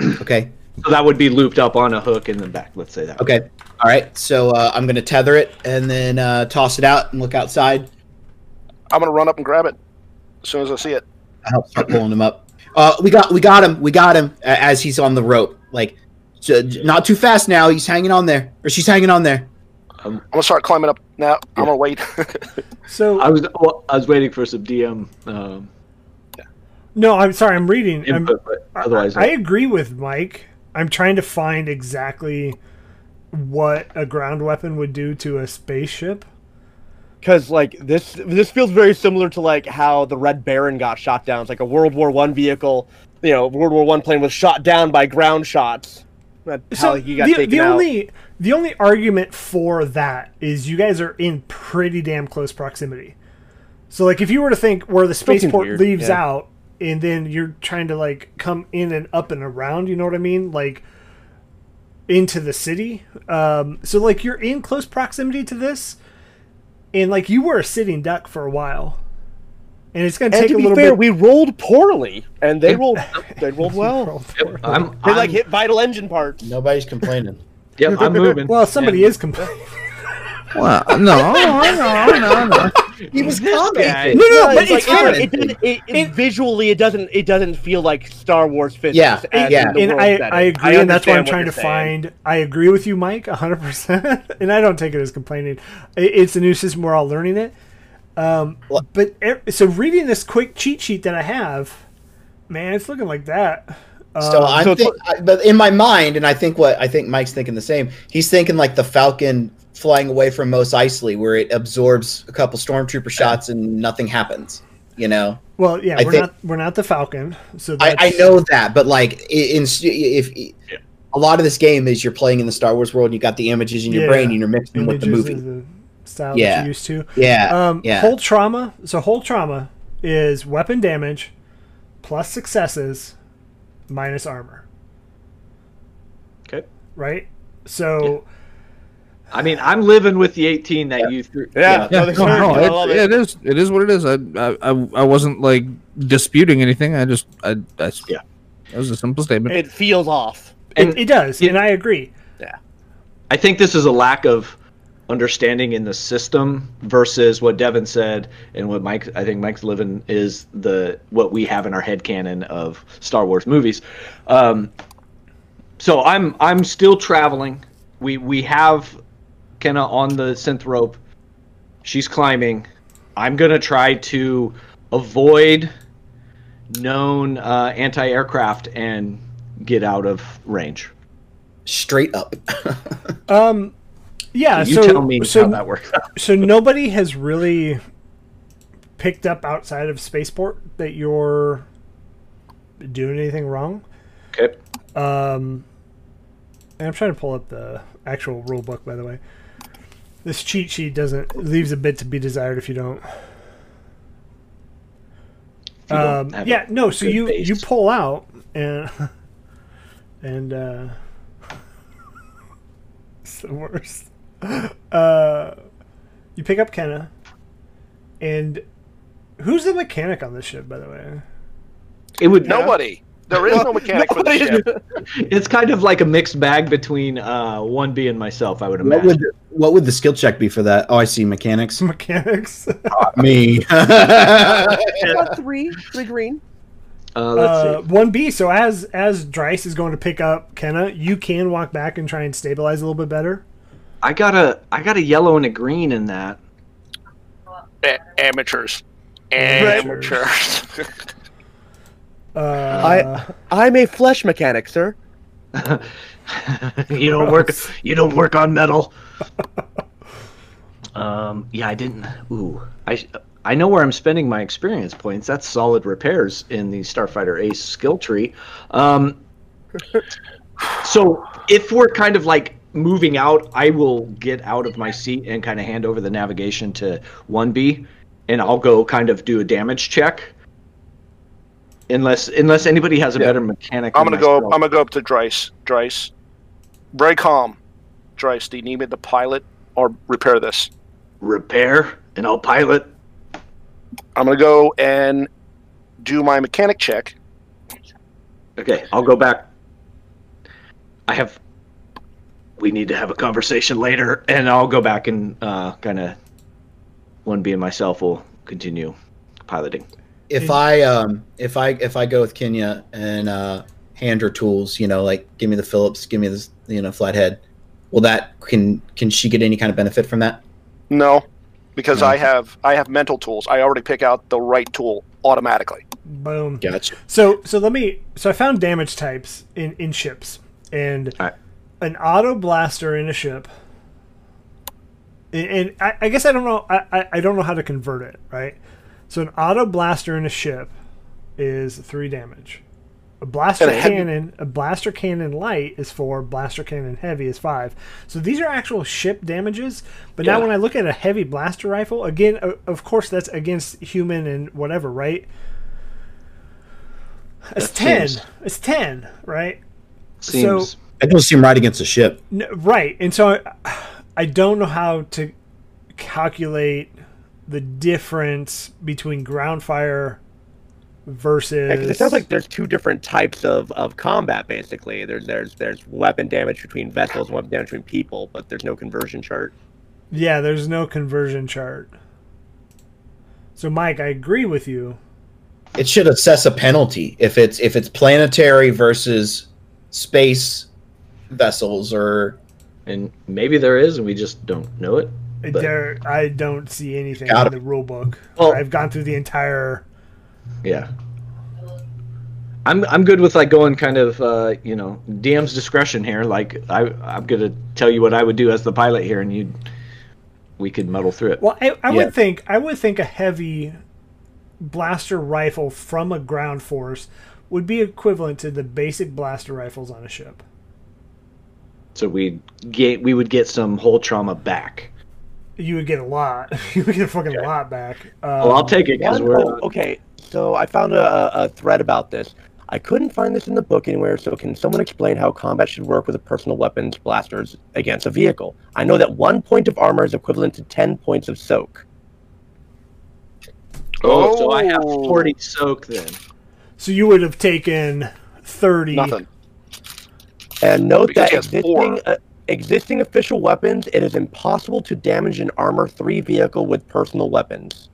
Okay. So that would be looped up on a hook in the back. Let's say that. Okay. All right. So uh, I'm gonna tether it and then uh, toss it out and look outside. I'm gonna run up and grab it as soon as I see it. I help start pulling him up. Uh, we got we got him. We got him a- as he's on the rope. Like, j- j- not too fast now. He's hanging on there, or she's hanging on there. I'm gonna start climbing up now. I'm gonna wait. So I was, well, I was waiting for some DM um, no, I'm sorry. I'm reading. I'm, otherwise, I agree with Mike. I'm trying to find exactly what a ground weapon would do to a spaceship. Because like this, this feels very similar to like how the Red Baron got shot down. It's like a World War One vehicle. You know, World War One plane was shot down by ground shots. That's how he got the, taken the out. only the only argument for that is you guys are in pretty damn close proximity. So like if you were to think where the spaceport leaves yeah. out and then you're trying to like come in and up and around, you know what I mean? Like into the city. Um so like you're in close proximity to this and like you were a sitting duck for a while. And it's going to take to a be little fair, bit we rolled poorly, and they rolled. they rolled well. Yep, I'm, They I'm, like hit vital engine parts. Nobody's complaining. yep, I'm moving. Well, somebody Yeah. is complaining. Well, no, no, no, no. He was guy. commenting. No, no, No, but it's it's like, fine. it, it, it, it, It- visually it doesn't it doesn't feel like Star Wars physics. Yeah, as yeah. and world I, setting. I agree, and that's why I'm trying to saying. find. I agree with you, Mike, 100. percent And I don't take it as complaining. I- It's a new system; we're all learning it. Um, Well- but so reading this quick cheat sheet that I have, man, it's looking like that. So I'm so think, I, but in my mind, and I think what I think Mike's thinking the same. He's thinking like the Falcon flying away from Mos Eisley, where it absorbs a couple stormtrooper shots and nothing happens. You know, well, yeah, I we're think- not we're not the Falcon, so I, I know that, but like in if, a lot of this game is you're playing in the Star Wars world, and you got the images in your Yeah. brain, and you're mixing with the movie. is the style that you're used to. Yeah, Um, yeah. Hull trauma. So hull trauma is weapon damage plus successes minus armor. Okay. Right. So I mean, I'm living with the 18 that you threw. Yeah, no, No, no, it- it. it is. It is what it is. I, I, I, I wasn't like disputing anything. I just, I, I Yeah. That was a simple statement. It feels off. And it, it does, you- and I agree. Yeah, I think this is a lack of understanding in the system versus what Devin said and what Mike I think Mike's living is the what we have in our head canon of Star Wars movies. Um, so I'm I'm still traveling. We we have Kenna on the synth rope. She's climbing. I'm gonna try to avoid known uh, anti-aircraft and get out of range. Straight up. Um, yeah. you so tell me so, how that works. so nobody has really picked up outside of spaceport that you're doing anything wrong. okay. Um, and I'm trying to pull up the actual rule book, by the way. This cheat sheet doesn't leaves a bit to be desired if you don't. If you don't Um, yeah, no. So you base. you pull out and and uh, it's the worst. Uh, you pick up Kenna, and who's the mechanic on this ship, by the way? It would Nobody. There is no mechanic for the ship. It's kind of like a mixed bag between uh, one B and myself. I would what imagine. would what would the skill check be for that? Oh, I see mechanics. Mechanics. Me. Got three, three green. uh, let's Uh, see. one B. So as as Dryce is going to pick up Kenna, you can walk back and try and stabilize a little bit better. I got a I got a yellow and a green in that. A- amateurs. Amateurs. Uh, I'm a flesh mechanic, sir. you don't work. You don't work on metal. um. Yeah, I didn't. Ooh. I. I know where I'm spending my experience points. That's solid repairs in the Starfighter Ace skill tree. Um, so if we're kind of like moving out, I will get out of my seat and kind of hand over the navigation to 1B, and I'll go kind of do a damage check. Unless unless anybody has a Yeah. better mechanic. I'm gonna go. myself. I'm gonna go up to Dryce. Dryce, very calm. Dryce, do you need me to pilot or repair this? repair and I'll pilot. I'm gonna go and do my mechanic check. Okay, I'll go back. I have. We need to have a conversation later, and I'll go back and uh, kind of. One being myself will continue piloting. If I um if I if I go with Kenna and uh hand her tools, you know, like give me the Phillips, give me this you know flathead, will that can can she get any kind of benefit from that? No, because No. I have I have mental tools. I already pick out the right tool automatically. boom. Gotcha. So so let me so I found damage types in in ships and Alright. an auto blaster in a ship. And, and I, I guess I don't know I, I, I don't know how to convert it, right? So an auto blaster in a ship is three damage. A blaster a cannon, a blaster cannon light is four. Blaster cannon heavy is five. So these are actual ship damages. But now when I look at a heavy blaster rifle, again, of course that's against human and whatever, right? It's That ten. seems- It's ten, right? Seems. That doesn't seem right against a ship. No, right, and so I, I don't know how to calculate the difference between ground fire versus. Yeah, 'cause it sounds like there's two different types of, of combat. Basically, there's there's there's weapon damage between vessels and weapon damage between people, but there's no conversion chart. yeah, there's no conversion chart. So, Mike, I agree with you. It should assess a penalty if it's if it's planetary versus space vessels or And maybe there is, and we just don't know it. But- there, I don't see anything in the rule book. Well- I've gone through the entire. Yeah. I'm I'm good with like going kind of uh, you know DM's discretion here. Like I I'm gonna tell you what I would do as the pilot here, and you we could muddle through it. Well, I, I Yeah. would think I would think a heavy blaster rifle from a ground force would be equivalent to the basic blaster rifles on a ship. So we get we would get some hull trauma back. You would get a lot. you would get a fucking lot back. Um, Well, I'll take it because One- we're oh, okay, so I found a, a thread about this. I couldn't find this in the book anywhere, so can someone explain how combat should work with a personal weapons blasters against a vehicle? I know that one point of armor is equivalent to 10 points of soak. Oh, so I have Oh. 40 soak then. So you would have taken thirty. Nothing. And note Because that he existing, four. uh, existing official weapons, it is impossible to damage an armor 3 vehicle with personal weapons.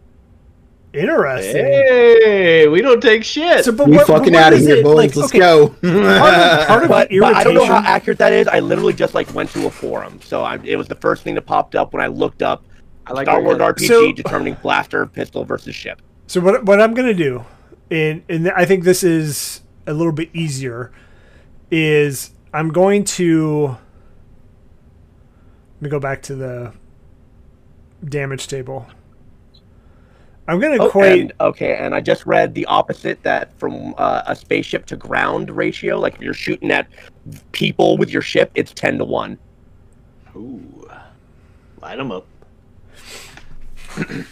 Interesting. Hey, we don't take shit. So, but we what, but fucking what out of here, it, boys. like, Let's okay, go. Part of, part of But, but I don't know how accurate that is. I literally just like went to a forum, so I, it was the first thing that popped up when I looked up I like Star where Wars RPG So- determining blaster, pistol versus ship. So what what I'm gonna do, and and I think this is a little bit easier, is I'm going to let me go back to the damage table. I'm gonna Oh, equate. and, okay, and I just read the opposite that from uh, a spaceship to ground ratio. Like if you're shooting at people with your ship, it's ten to one. Ooh. Light them up.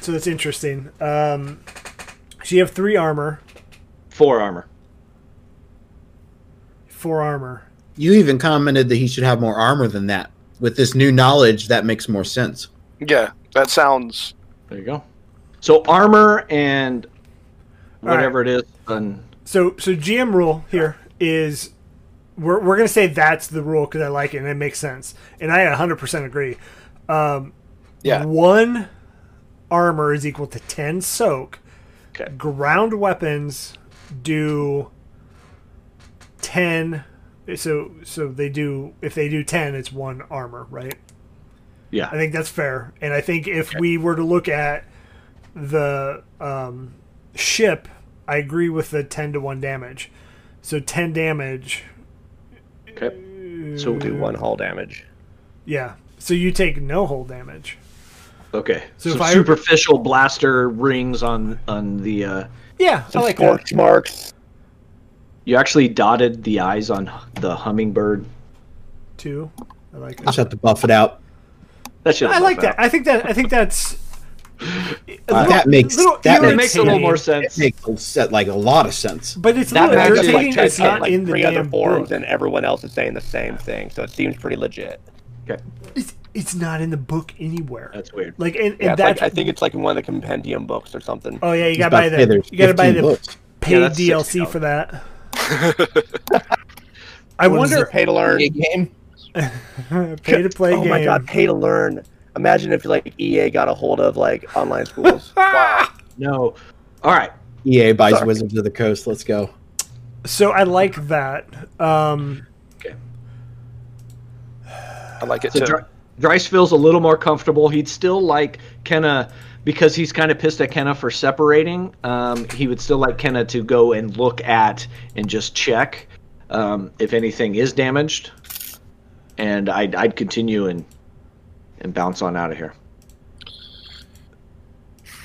So that's interesting. Um, so you have three armor, Four armor. four armor. you even commented that he should have more armor than that. With this new knowledge, that makes more sense. Yeah, that sounds. There you go. So armor and right. whatever it is. And So so GM rule here is we're we're gonna say that's the rule because I like it and it makes sense and I 100% agree. Um, Yeah. One armor is equal to 10 soak. Okay. Ground weapons do 10. So so they do if they do 10, it's one armor, right? Yeah i think that's fair. And I think if we were to look at the um, ship, I agree with the 10 to 1 damage. So 10 damage. Okay. So we'll Do one hull damage. Yeah. So you take no hull damage. okay. So So, if I- superficial blaster rings on on the. uh Yeah, I like scorch marks. You actually dotted the eyes on the hummingbird. Too. I like Just that. have to buff it out. That should. I like that. I think that. I think that's. Uh, a little- that makes little that makes, makes a little irritating, more it sense. makes like a lot of sense. But it's That little irritating. like, it's checked not like in the three other damn forums, book. and everyone else is saying the same thing. So it seems pretty legit. Okay. It's, it's not in the book anywhere. That's weird. Like and, and Yeah, that's like, I think it's like in one of the compendium books or something. Oh yeah, you gotta buy the there's you gotta buy the books. paid that's DLC $60. for that. I What is wonder it, pay to learn. game. pay to play game. oh game. my god, pay to learn. Imagine if like EA got a hold of like online schools. Wow. No. All right. EA buys Sorry. Wizards of the Coast. Let's go. So I like that. Um, I like it So too. Dr- Dryce feels a little more comfortable. He'd still like Kenna because he's kind of pissed at Kenna for separating. Um, he would still like Kenna to go and look at and just check um, if anything is damaged. And I'd, I'd continue and and bounce on out of here.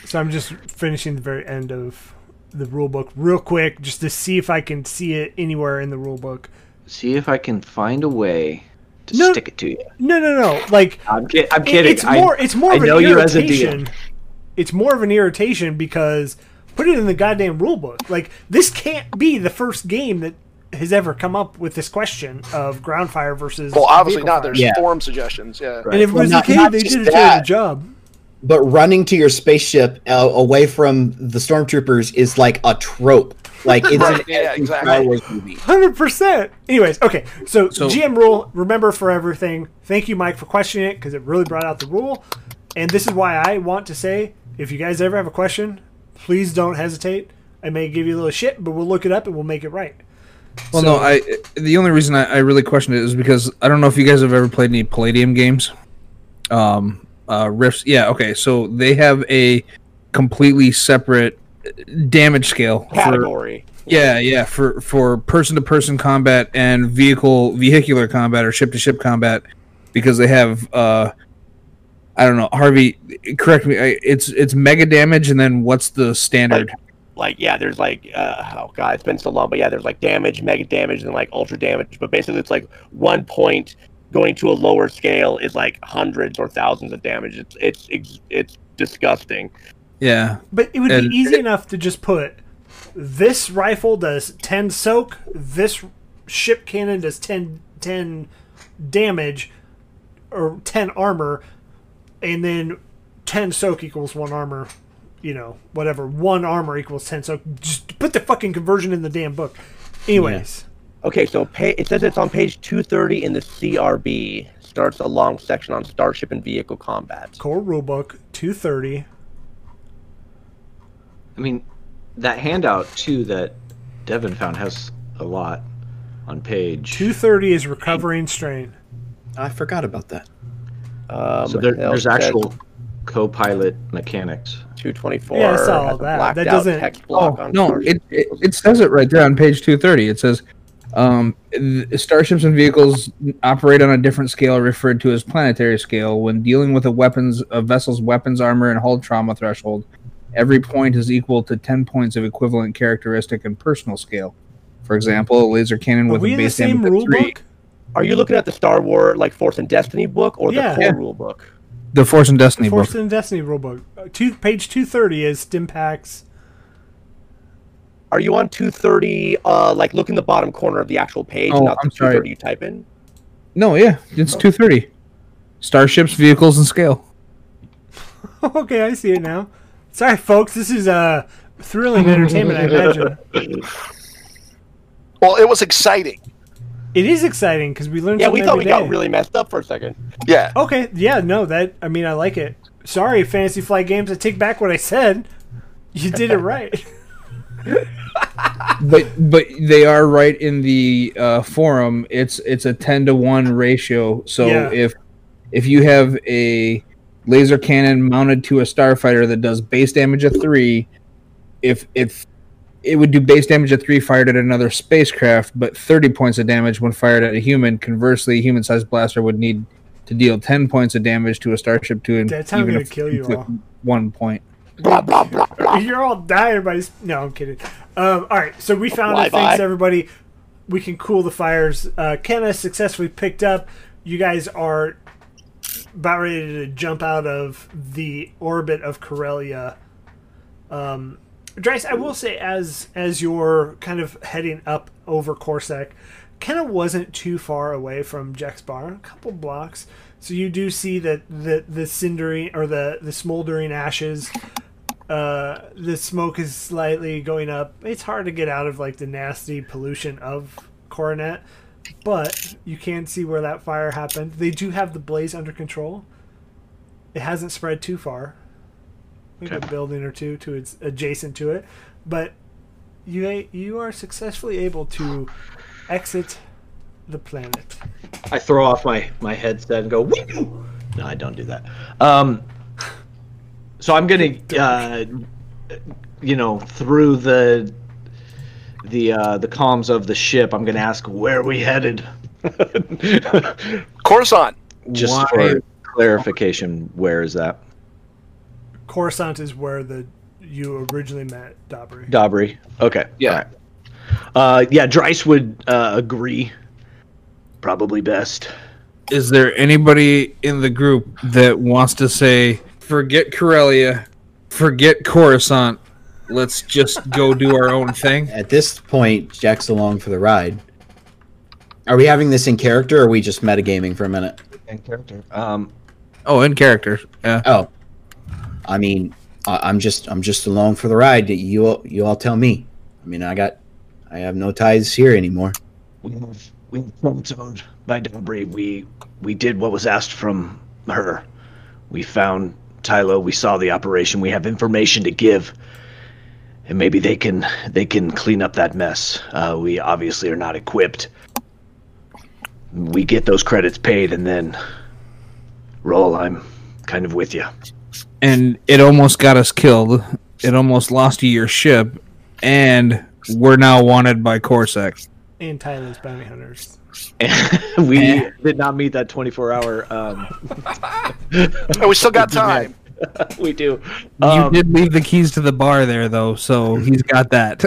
so I'm just finishing the very end of the rule book real quick, just to see if I can see it anywhere in the rule book. See if I can find a way to No. stick it to you. No, no, no. Like I'm, kid- I'm kidding. it's I- more. it's more I of know you as a. DM. It's more of an irritation because put it in the goddamn rule book. Like this can't be the first game that has ever come up with this question of ground fire versus. well, obviously not. fire. There's Yeah. forum suggestions. Yeah. Right. And everybody's Well, like, not- "Hey, not they just did a that. terrible job." But running to your spaceship uh, away from the stormtroopers is like a trope. Like it's Right, an yeah, exactly. Star Wars movie. Hundred percent. Anyways, okay. So, So- GM rule. Remember for everything. Thank you, Mike, for questioning it because it really brought out the rule. And this is why I want to say, if you guys ever have a question, please don't hesitate. I may give you a little shit, but we'll look it up and we'll make it right. Well, So- no, I. The only reason I, I really questioned it is because I don't know if you guys have ever played any Palladium games. Um, uh, Rifts. Yeah. Okay. So they have a completely separate damage scale for Category. yeah yeah for for person to person combat and vehicle vehicular combat or ship to ship combat because they have uh I don't know Harvey correct me I, it's it's mega damage and then what's the standard Like yeah, there's like uh, oh god, it's been so long, but yeah, there's like damage, mega damage, and like ultra damage. But basically, it's like one point going to a lower scale is like hundreds or thousands of damage. It's it's it's, it's disgusting. yeah But it would And- be easy enough to just put this rifle does 10 soak, this ship cannon does 10, 10 damage, or 10 armor, and then 10 soak equals 1 armor. You know, whatever. 1 armor equals 10 soak. Just put the fucking conversion in the damn book. Anyways. Okay, so pa- it says it's on page 230 in the CRB. Starts a long section on starship and vehicle combat. Core rulebook 230. I mean, that handout too that Devin found has a lot on page. 230 is recovering strain. I forgot about that. Um, so there, there's actual co-pilot mechanics. 224. Yeah, I saw all that. That doesn't- text block Oh no, it, it it says it right there on page two thirty. It says, um, th- starships and vehicles operate on a different scale referred to as planetary scale. When dealing with a weapons a vessel's weapons, armor, and hull trauma threshold, every point is equal to ten points of equivalent characteristic and personal scale. For example, a laser cannon Are with we a in the base same damage of rule three. book? Are you looking at the Star Wars like Force and Destiny book or the core Yeah. rule book? The Force and Destiny Force book. and Destiny rulebook. Uh, two, page 230 is stim packs. Are you on 230? Uh, like look in the bottom corner of the actual page, Oh, not the I'm sorry. 230 you type in. No, yeah, it's two thirty. Starships, vehicles, and scale. okay, I see it now. Sorry, folks. This is uh, thrilling entertainment, I imagine. Well, it was exciting. It is exciting because we learned Yeah, we something thought we every got really messed up for a second. Yeah. Okay, yeah, no, that, I mean, I like it. Sorry, Fantasy Flight Games, I take back what I said. You did it right. but but they are right in the uh, forum. It's it's a ten to one ratio. So Yeah. if if you have a laser cannon mounted to a starfighter that does base damage of three, if if it would do base damage of three fired at another spacecraft, but thirty points of damage when fired at a human. Conversely, a human-sized blaster would need to deal ten points of damage to a starship to an- That's how I'm even gonna kill you took all. One point. Blah blah blah blah. You're all dying by. s- No, I'm kidding. Um, all right, so we found it. Bye-bye. Thanks, everybody. We can cool the fires. Uh, Kenna successfully picked up. You guys are about ready to jump out of the orbit of Corellia. Um, Dryce, I will say, as as you're kind of heading up over CorSec, kind of wasn't too far away from Jex Bar, a couple blocks. So you do see that the the cindering or the the smoldering ashes uh, the smoke is slightly going up. It's hard to get out of like the nasty pollution of Coronet, but you can see where that fire happened. They do have the blaze under control. It hasn't spread too far. Maybe a building or two to its adjacent to it, but you you are successfully able to exit the planet. I throw off my my headset and go. Woo! No, I don't do that. Um, so I'm gonna, uh, you know, through the the uh, the comms of the ship, I'm gonna ask where are we headed. Coruscant. Just Why- for clarification, where is that? Coruscant is where the you originally met Dabri. Dobry. Okay. Yeah. all right. Uh, yeah, Dryce would uh, agree. Probably best. is there anybody in the group that wants to say forget Corellia, forget Coruscant, let's just go do our own thing? At this point, Jack's along for the ride. Are we having this in character, or are we just metagaming for a minute? In character. Um, Oh, in character. Yeah. Oh, I mean, I, I'm just I'm just along for the ride. You all, you all tell me. I mean, I got I have no ties here anymore. we we been told by Dobry. We we did what was asked from her. We found Tylo. We saw the operation. We have information to give, and maybe they can they can clean up that mess. Uh, we obviously are not equipped. We get those credits paid, and then roll. I'm kind of with you. And it almost got us killed. It almost lost you your ship, and we're now wanted by CorSec. and Tyler's bounty hunters. we Eh. did not meet that 24 hour. Um, Oh, we still got time. we do. you Um, did leave the keys to the bar there, though, so he's got that.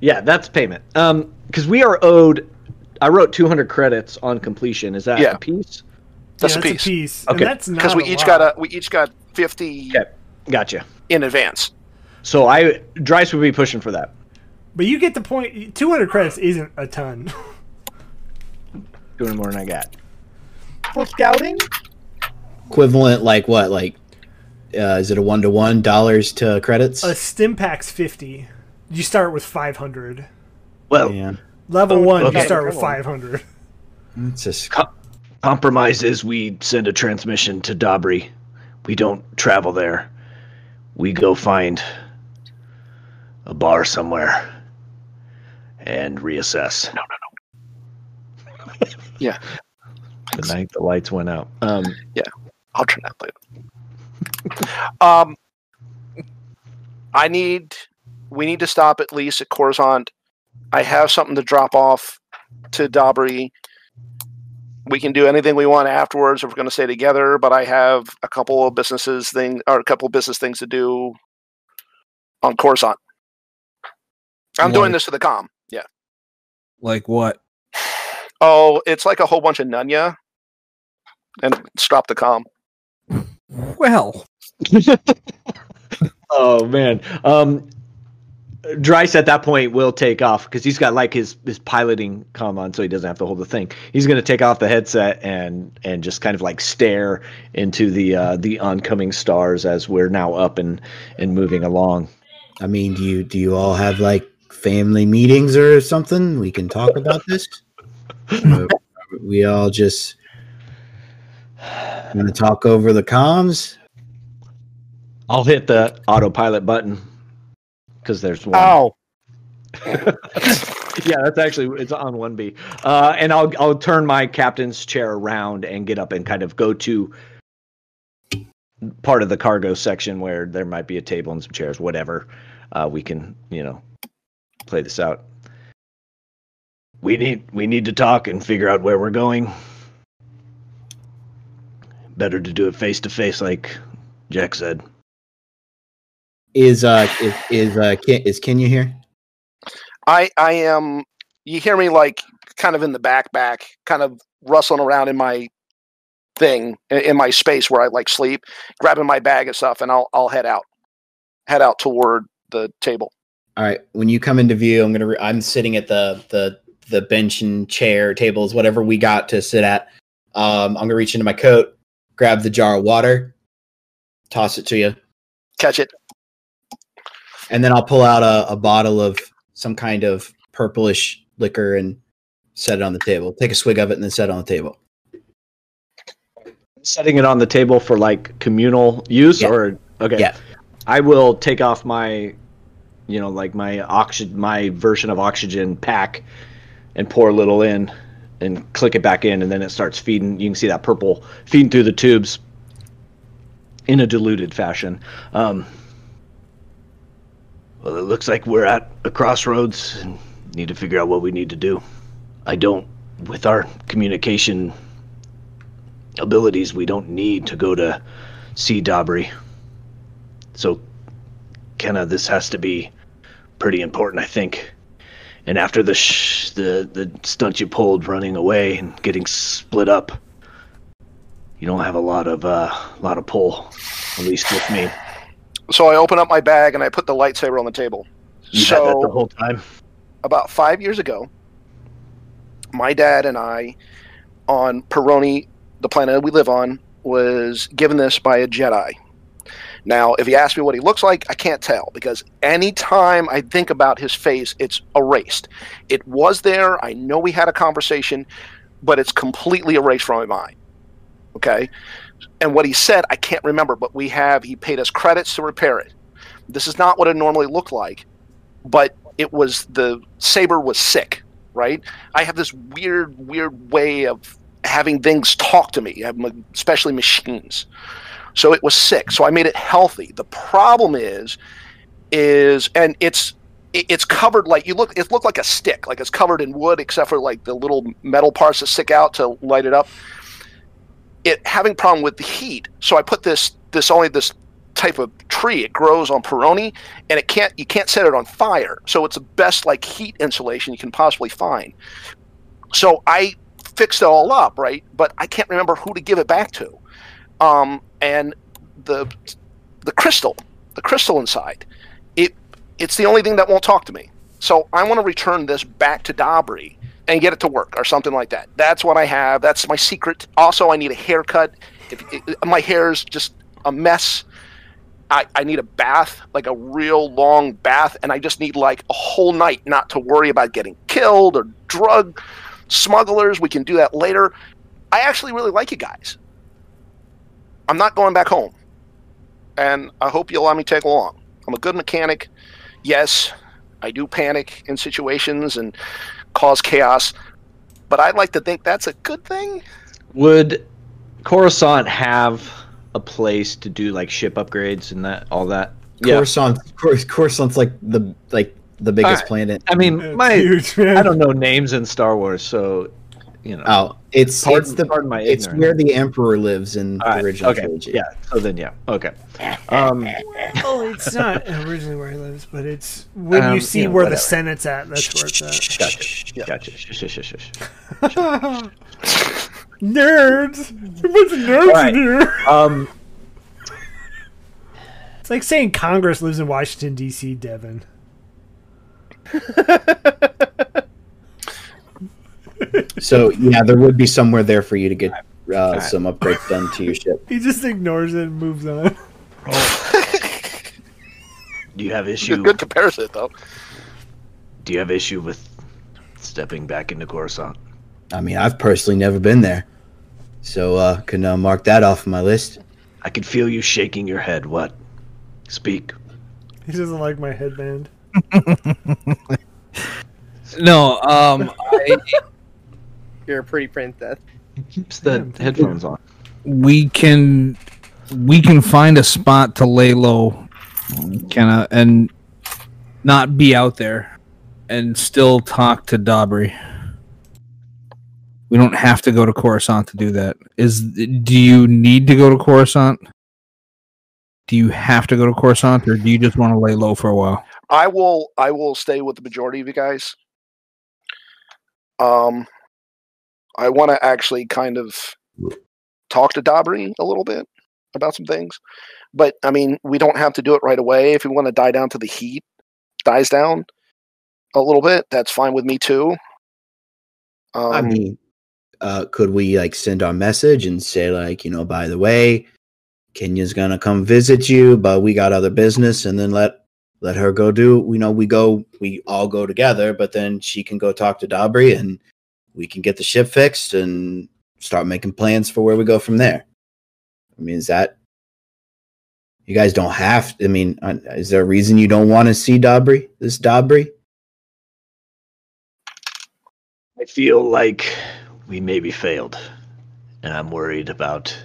Yeah, that's payment. Um, because we are owed. I wrote 200 credits on completion. Is that Yeah. a piece? That's yeah, a that's piece. a piece. Okay. And that's not Because we a each lot. got a we each got fifty Okay, gotcha. in advance. So I Dryce would be pushing for that. But you get the point. 200 credits isn't a ton. Doing more than I got. For scouting? Equivalent, like what? Like, uh, is it a one to one dollars to credits? A stim pack's 50. You start with 500. Well, yeah, Level one, okay. you start with 500. it's just compromise is we send a transmission to Dobry. We don't travel there. We go find a bar somewhere and reassess. No, no, no. Yeah. The night the lights went out. Um, yeah, I'll turn that later. um, I need. We need to stop at least at Coruscant. I have something to drop off to Dobry. We can do anything we want afterwards if we're going to stay together. But I have a couple of businesses thing or a couple of business things to do on Coruscant. I'm doing this to the com. Yeah. Like what? Oh, it's like a whole bunch of Nunya. And stop the com. Well, oh man. Um, Dryce at that point will take off because he's got like his his piloting comm on, so he doesn't have to hold the thing. He's going to take off the headset and and just kind of like stare into the uh, the oncoming stars as we're now up and and moving along. I mean, do you do you all have like family meetings or something? We can talk about this. We all just want to talk over the comms. I'll hit the autopilot button because there's one. Ow. yeah, that's actually it's on one B. Uh, and I'll I'll turn my captain's chair around and get up and kind of go to part of the cargo section where there might be a table and some chairs, whatever. Uh, we can you know play this out. We need we need to talk and figure out where we're going. Better to do it face to face, like Jack said. Is uh is is uh Ken, is Kenna here? I I am. You hear me like kind of in the back, back, kind of rustling around in my thing in, in my space where I like sleep, grabbing my bag and stuff, and I'll I'll head out, head out toward the table. All right. When you come into view, I'm gonna. Re- I'm sitting at the the the bench and chair tables, whatever we got to sit at. Um, I'm gonna reach into my coat, grab the jar of water, toss it to you, Catch it. And then I'll pull out a, a bottle of some kind of purplish liquor and set it on the table. Take a swig of it and then set it on the table. setting it on the table for like communal use Yeah. or okay Yeah. i will take off my you know like my oxygen my version of oxygen pack and pour a little in and click it back in and then it starts feeding you can see that purple feeding through the tubes in a diluted fashion um, well it looks like we're at a crossroads and need to figure out what we need to do i don't with our communication abilities we don't need to go to see Dobry. So, Kenna, this has to be pretty important, I think. And after the sh- the the stunt you pulled, running away and getting split up, you don't have a lot of uh, lot of pull, at least with me. So I open up my bag and I put the lightsaber on the table. You had that the whole time. about five years ago, my dad and I, on Peroni, the planet we live on, was given this by a Jedi. Now, if you ask me what he looks like, I can't tell because anytime I think about his face, it's erased. It was there. I know we had a conversation, but it's completely erased from my mind. Okay? And what he said, I can't remember, but we have, he paid us credits to repair it. This is not what it normally looked like, but it was the saber was sick, right? I have this weird, weird way of having things talk to me, um, especially machines. So it was sick. So I made it healthy. The problem is, is and it's it's covered like you look. It looked like a stick, like it's covered in wood, except for like the little metal parts that stick out to light it up. It having problem with the heat. So I put this this only this type of tree. It grows on Peroni, and it can't you can't set it on fire. So it's the best like heat insulation you can possibly find. So I fixed it all up, right? But I can't remember who to give it back to. Um, and the the crystal, the crystal inside, it it's the only thing that won't talk to me. So I want to return this back to Dobry and get it to work or something like that. That's what I have. That's my secret. Also, I need a haircut. If it, my hair's just a mess, I, I need a bath, like a real long bath, and I just need like a whole night not to worry about getting killed or drug smugglers. We can do that later. I actually really like you guys. I'm not going back home, and I hope you allow me to take along. I'm a good mechanic. Yes, I do panic in situations and cause chaos, but I like to think that's a good thing. Would Coruscant have a place to do like ship upgrades and that all that? Coruscant, Cor- Coruscant's like the like the biggest Alright. planet. I mean, It's my huge. I don't know names in Star Wars, so you know. Oh, it's Pardon- it's the pardon my it's where the Emperor lives in All the right, original okay. trilogy. Yeah. So then, yeah. Okay. Um, Well, it's not originally where he lives, but it's when Um, you see yeah, where the. Senate's at. That's where it's at. gotcha. Gotcha. Shush, shush, shush, shush. nerds. A bunch of nerds Alright. in here. Um, It's like saying Congress lives in Washington D.C. Devin. So yeah, there would be somewhere there for you to get uh, some upgrades done to your ship. He just ignores it and moves on. do you have Good, issue? good comparison, though. Do you have issue with stepping back into Coruscant? I mean, I've personally never been there, so uh, can uh, mark that off my list. I could feel you shaking your head. What? Speak. He doesn't like my headband. No, um, I, You're a pretty princess. Keeps the headphones on. we can we can find a spot to lay low, kind of, and not be out there, and still talk to Dobry. We don't have to go to Coruscant to do that. Is do you need to go to Coruscant? Do you have to go to Coruscant, or do you just want to lay low for a while? I will I will stay with the majority of you guys. Um I want to actually kind of talk to Dobry a little bit about some things. But I mean, we don't have to do it right away. If we want to die down to the heat dies down a little bit, that's fine with me too. Um, I mean, uh, could we like send our message and say like, you know, by the way, Kenna's gonna come visit you, but we got other business, and then let let her go do. You know, we go, we all go together, but then she can go talk to Dobry, and we can get the ship fixed and start making plans for where we go from there. I mean, is that you guys don't have? I mean, uh, is there a reason you don't want to see Dobry? This Dobry? I feel like we maybe failed, and I'm worried about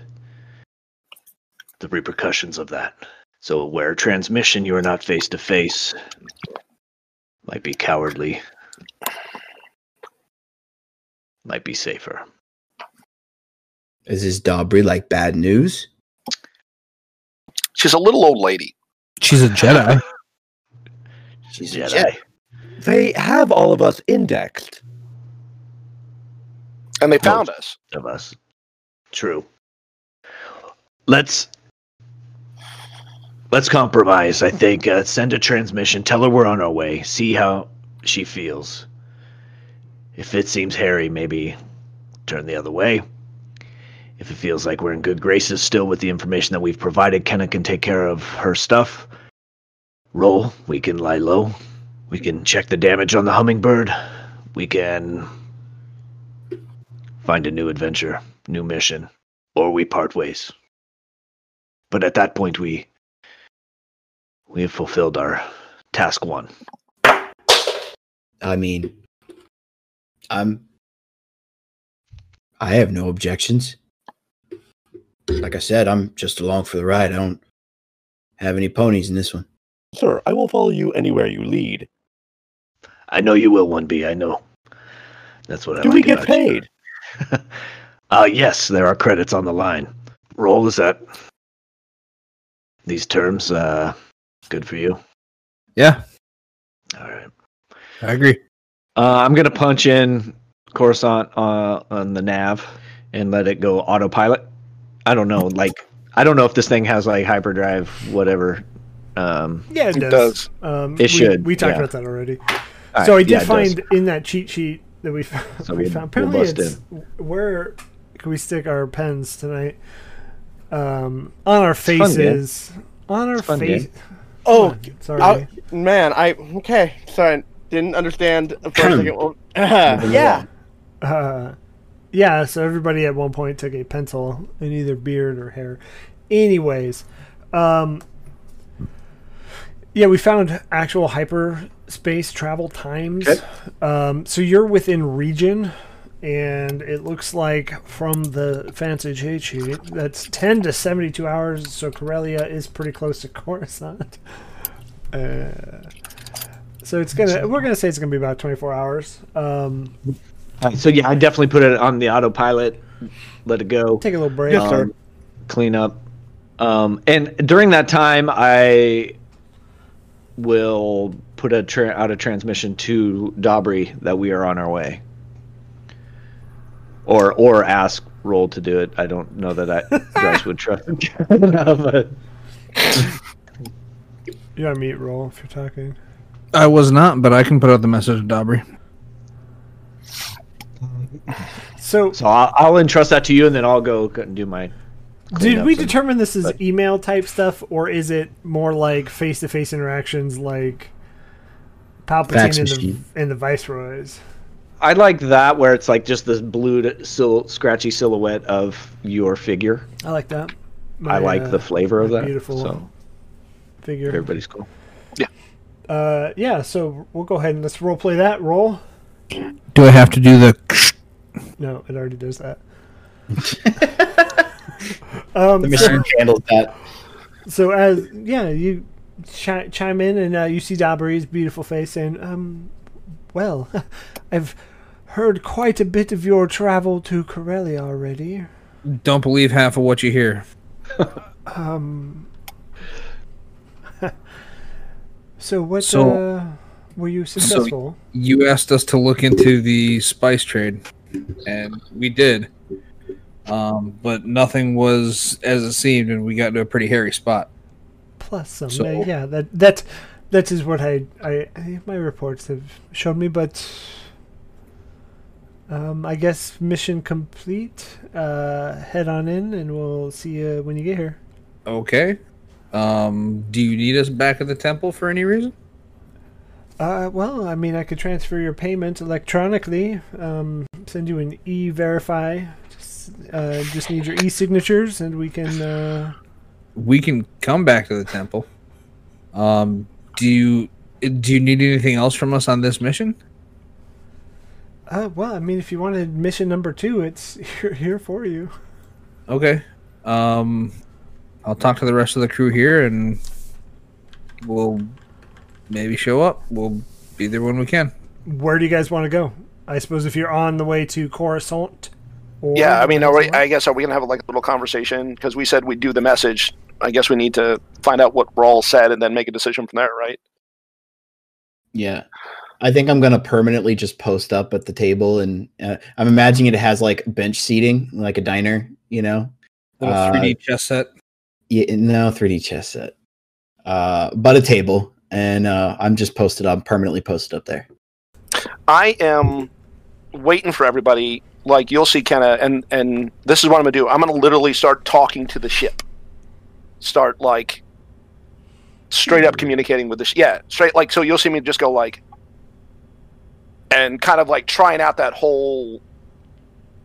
the repercussions of that. So, where transmission you are not face to face might be cowardly, might be safer. Is this Dobry like bad news? she's a little old lady. She's a Jedi. She's a Jedi. Jedi. They have all of us indexed. And they found us. of us. True. Let's let's compromise. I think uh, send a transmission. Tell her we're on our way. See how she feels. If it seems hairy, maybe turn the other way. If it feels like we're in good graces still with the information that we've provided, Kenna can take care of her stuff. Roll. We can lie low. We can check the damage on the hummingbird. We can find a new adventure, new mission, or we part ways. But at that point, we we have fulfilled our task one. I mean, I'm. I have no objections. Like I said, I'm just along for the ride. I don't have any ponies in this one. Sir, I will follow you anywhere you lead. I know you will, one B. I know. That's what I Do like we get about you. paid? Uh yes, there are credits on the line. Roll is that these terms uh good for you? Yeah, All right. I agree. Uh, I'm gonna punch in Coruscant uh, on the nav and let it go autopilot. I don't know, like I don't know if this thing has like hyperdrive, whatever. Um, Yeah, it, It does. does. Um, It we, should, We talked yeah. about that already. all All so I did yeah, it does. find in that cheat sheet that we, found, So we we'll- found. we'll Apparently, bust it's where can we stick our pens tonight? Um, on our fun faces. On our fun face. game. Oh, Sorry. I- man, I okay. Sorry, didn't understand for a second. Well, yeah, Uh, yeah, so everybody at one point took a pencil in either beard or hair. Anyways, um, yeah, we found actual hyperspace travel times. Okay. Um, so you're within region, and it looks like from the fancy cheat sheet that's 10 to 72 hours. So Corellia is pretty close to Coruscant. Uh, so it's gonna. We're gonna say it's gonna be about 24 hours. Um, All right, so yeah, I definitely put it on the autopilot, let it go. take a little break. Yes, sir. um, clean up. Um, and during that time, I will put a tra- out a transmission to Dobry that we are on our way, or or ask Roll to do it. I don't know that I Dryce would trust him enough, but You gotta meet roll if you're talking. I was not, but I can put out the message to Dobry. So, so I'll, I'll entrust that to you, and then I'll go and do my. did we and- determine this is but- email type stuff, or is it more like face to face interactions, like Palpatine and the, and the Viceroys? I like that where it's like just this blue, sil- scratchy silhouette of your figure. I like that. I like uh, the flavor of that. beautiful So figure. everybody's cool. Uh, yeah, so we'll go ahead and let's role play that. Roll. Do I have to do the? No, it already does that. um, The so, machine handles that. so as yeah, you chi- chime in and uh, you see Dabry's beautiful face and um, well, I've heard quite a bit of your travel to Corellia already. Don't believe half of what you hear. Um. So what? So- uh, were you successful? You asked us to look into the spice trade, and we did. Um, but nothing was as it seemed, and we got to a pretty hairy spot. Plus some. So- uh, yeah, that that that is what I, I I my reports have shown me, but. Um, I guess mission complete. Uh, head on in, and we'll see you when you get here. Okay. Um, do you need us back at the temple for any reason? Uh, well, I mean, I could transfer your payment electronically. Um, send you an e-verify. Just, uh, just need your e-signatures, and we can. Uh, We can come back to the temple. Um, do you do you need anything else from us on this mission? uh, well, I mean, if you wanted mission number two, it's here, here for you. Okay. Um, I'll talk to the rest of the crew here, and we'll maybe show up. We'll be there when we can. Where do you guys want to go? I suppose if you're on the way to Coruscant. Or Yeah, I mean, are we, I guess are we gonna have like a little conversation because we said we'd do the message. I guess we need to find out what Roll said and then make a decision from there, right? Yeah. I think I'm gonna permanently just post up at the table, and uh, I'm imagining it has like bench seating, like a diner. You know, Little Uh, 3D chess set. Yeah, no 3D chess set, uh, but a table, and uh, I'm just posted up, permanently posted up there. I am waiting for everybody. Like you'll see, Kenna, and and this is what I'm gonna do. I'm gonna literally start talking to the ship. Start like straight up communicating with the sh- yeah, straight like so. You'll see me just go like, and kind of like trying out that whole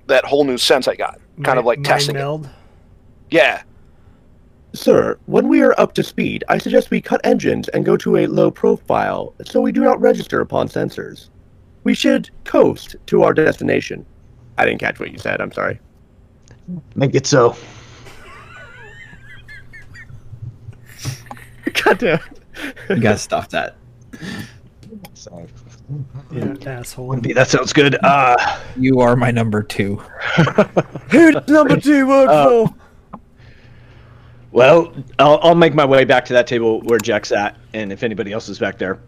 that whole new sense I got. kind of like testing it. Yeah, Sir, when we are up to speed, I suggest we cut engines and go to a low profile so we do not register upon sensors. We should coast to our destination. I didn't catch what you said, I'm sorry. Make it so. God damn. You gotta stop that. So, Yeah, asshole. that sounds good. Uh, You are my number two. Who does number two work Uh, for? Well, I'll, I'll make my way back to that table where Jack's at, and if anybody else is back there,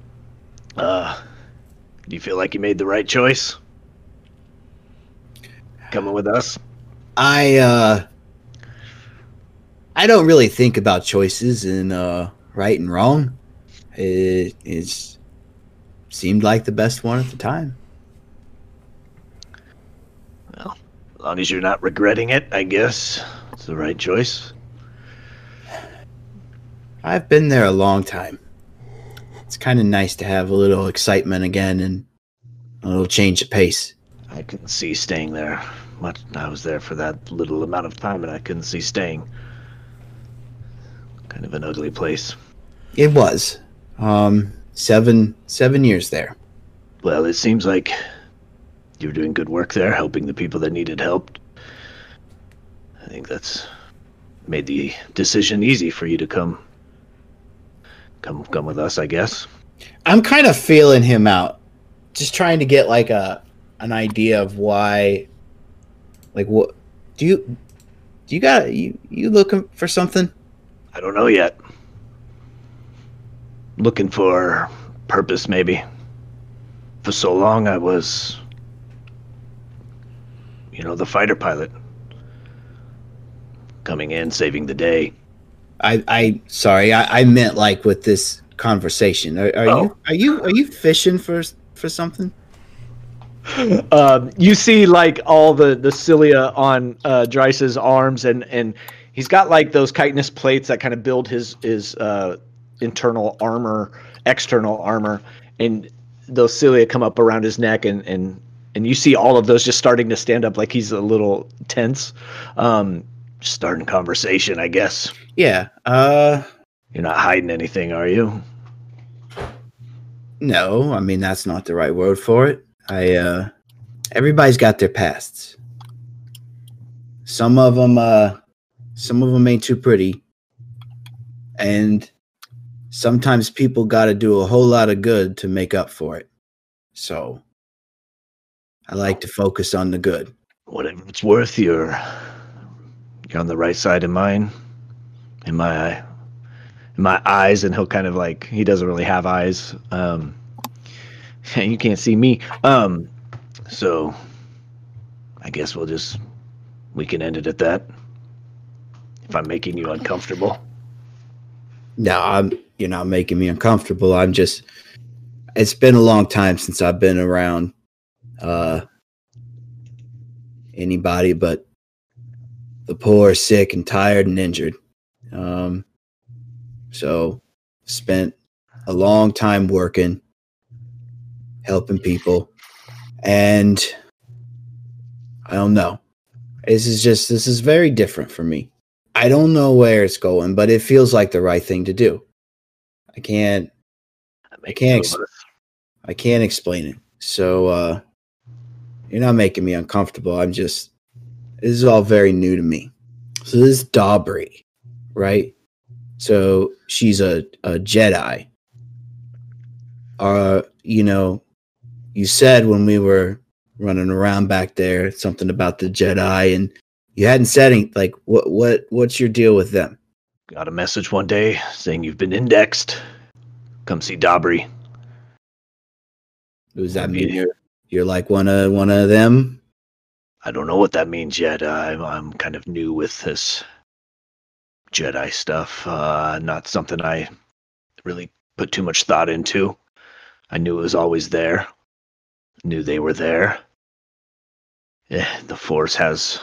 uh, do you feel like you made the right choice? Coming with us? I uh, I don't really think about choices and uh, right and wrong. It is seemed like the best one at the time. Well, as long as you're not regretting it, I guess it's the right choice. I've been there a long time. It's kind of nice to have a little excitement again and a little change of pace. I couldn't see staying there. Much I was there for that little amount of time, and I couldn't see staying. Kind of an ugly place. It was um, seven seven years there. Well, it seems like you were doing good work there, helping the people that needed help. I think that's made the decision easy for you to come come come with us, I guess. I'm kind of feeling him out, just trying to get like a an idea of why. Like what do you do? You got you you looking for something? I don't know yet. Looking for purpose, maybe. For so long, I was, you know, the fighter pilot. Coming in, saving the day. I I sorry, I, I meant like with this conversation. Are, are Oh. you are you are you fishing for for something? um, you see like all the the cilia on uh, Dryce's arms, and and he's got like those chitinous plates that kind of build his his uh, internal armor, external armor, and those cilia come up around his neck, and and and you see all of those just starting to stand up, like he's a little tense. Um, starting conversation, I guess. Yeah. Uh You're not hiding anything, are you? no, I mean that's not the right word for it. I uh everybody's got their pasts. Some of them uh some of them ain't too pretty. And sometimes people got to do a whole lot of good to make up for it. So I like to focus on the good. Whatever it's worth, you're you're on the right side of mine. In my. In my eyes, and he'll kind of like he doesn't really have eyes. Um you can't see me. Um so I guess we'll just we can end it at that. If I'm making you uncomfortable. No, I'm you're not making me uncomfortable. I'm just it's been a long time since I've been around uh anybody but the poor, sick and tired and injured. Um so spent a long time working helping people and I don't know. This is just this is very different for me. I don't know where it's going, but it feels like the right thing to do. I can't I can't us. I can't explain it. So uh you're not making me uncomfortable. I'm just this is all very new to me. So this is Dobry, right? So she's a, a Jedi. Uh, you know, you said when we were running around back there something about the Jedi and you hadn't said anything. like what what what's your deal with them? Got a message one day saying you've been indexed. Come see Dobry. Does that mean you're you're like one of one of them? I don't know what that means yet. Uh, I'm, I'm kind of new with this Jedi stuff. Uh, not something I really put too much thought into. I knew it was always there. Knew they were there. Yeah, the Force has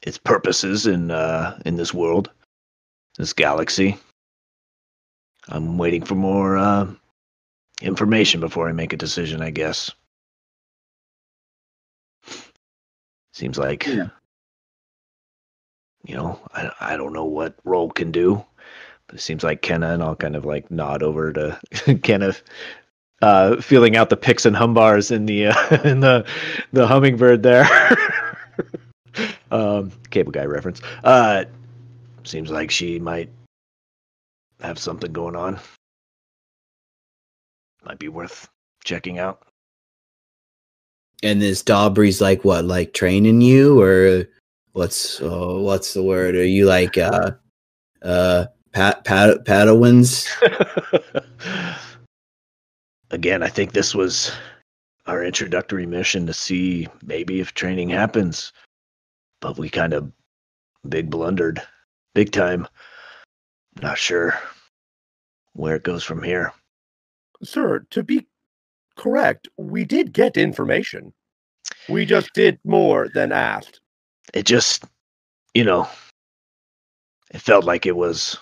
its purposes in uh, in this world, this galaxy. I'm waiting for more uh, information before I make a decision. I guess. Seems like, Yeah. you know, I, I don't know what role can do, but it seems like Kenna, and I'll kind of like nod over to Kenneth, uh, feeling out the picks and humbars in the uh, in the the hummingbird there. um, cable guy reference. Uh, seems like she might have something going on. Might be worth checking out. And this Dobry's like what, like training you, or what's uh, what's the word? Are you like uh uh pat pat Padawans? Again, I think this was our introductory mission to see maybe if training happens. But we kind of big blundered, big time. Not sure where it goes from here. Sir, to be correct. We did get information. We just did more than asked. It just, you know, it felt like it was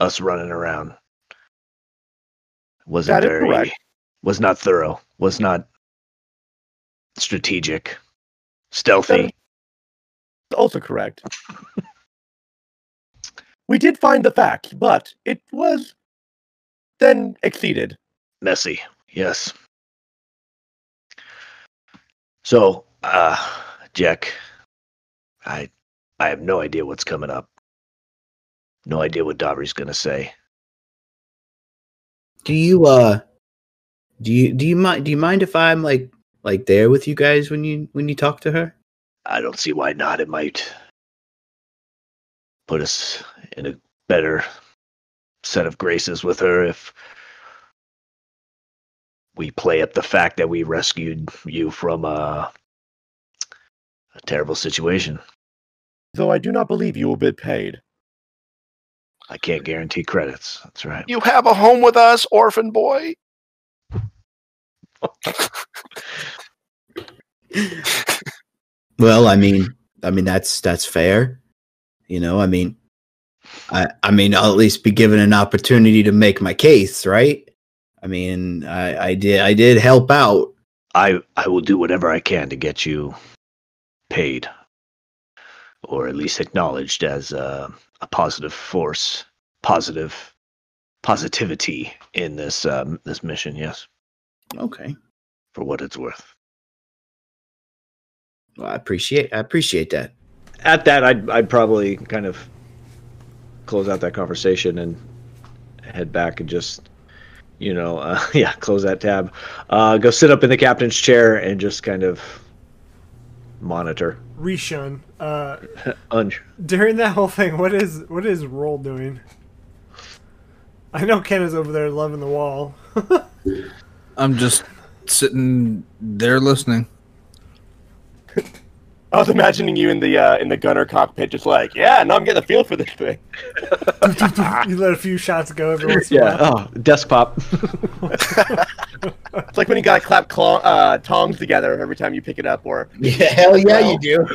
us running around. Wasn't That very, correct. was not thorough, was not strategic, stealthy. also correct. we did find the fact, but it was then exceeded. messy yes. So uh jack i i have no idea what's coming up. No idea what Dobry's gonna say. Do you uh do you do you mind do you mind if I'm like like there with you guys when you when you talk to her? i don't see why not. It might put us in a better set of graces with her if we play up the fact that we rescued you from uh, a terrible situation Though I do not believe you will be paid. i can't guarantee credits that's right You have a home with us, orphan boy. Well, I mean, I mean that's that's fair. You know, I mean, I I mean I'll at least be given an opportunity to make my case, right? I mean, I I did I did help out. I I will do whatever I can to get you paid, or at least acknowledged as a, a positive force, positive positivity in this um, this mission. Yes, Okay. for what it's worth. Well, I appreciate I appreciate that. At that, I'd I'd probably kind of close out that conversation and head back and just. You know, uh, yeah, close that tab. Uh, go sit up in the captain's chair and just kind of monitor. Reshun. Uh, Un- during that whole thing, what is what is Roll doing? I know Ken is over there loving the wall. I'm just sitting there listening. I was imagining you in the uh, in the gunner cockpit, just like, yeah, now I'm getting a feel for this thing. you let a few shots go every once in a yeah. Oh, desk pop. It's like when you gotta clap claw, uh, tongs together every time you pick it up, or Yeah, hell yeah, Well. you do.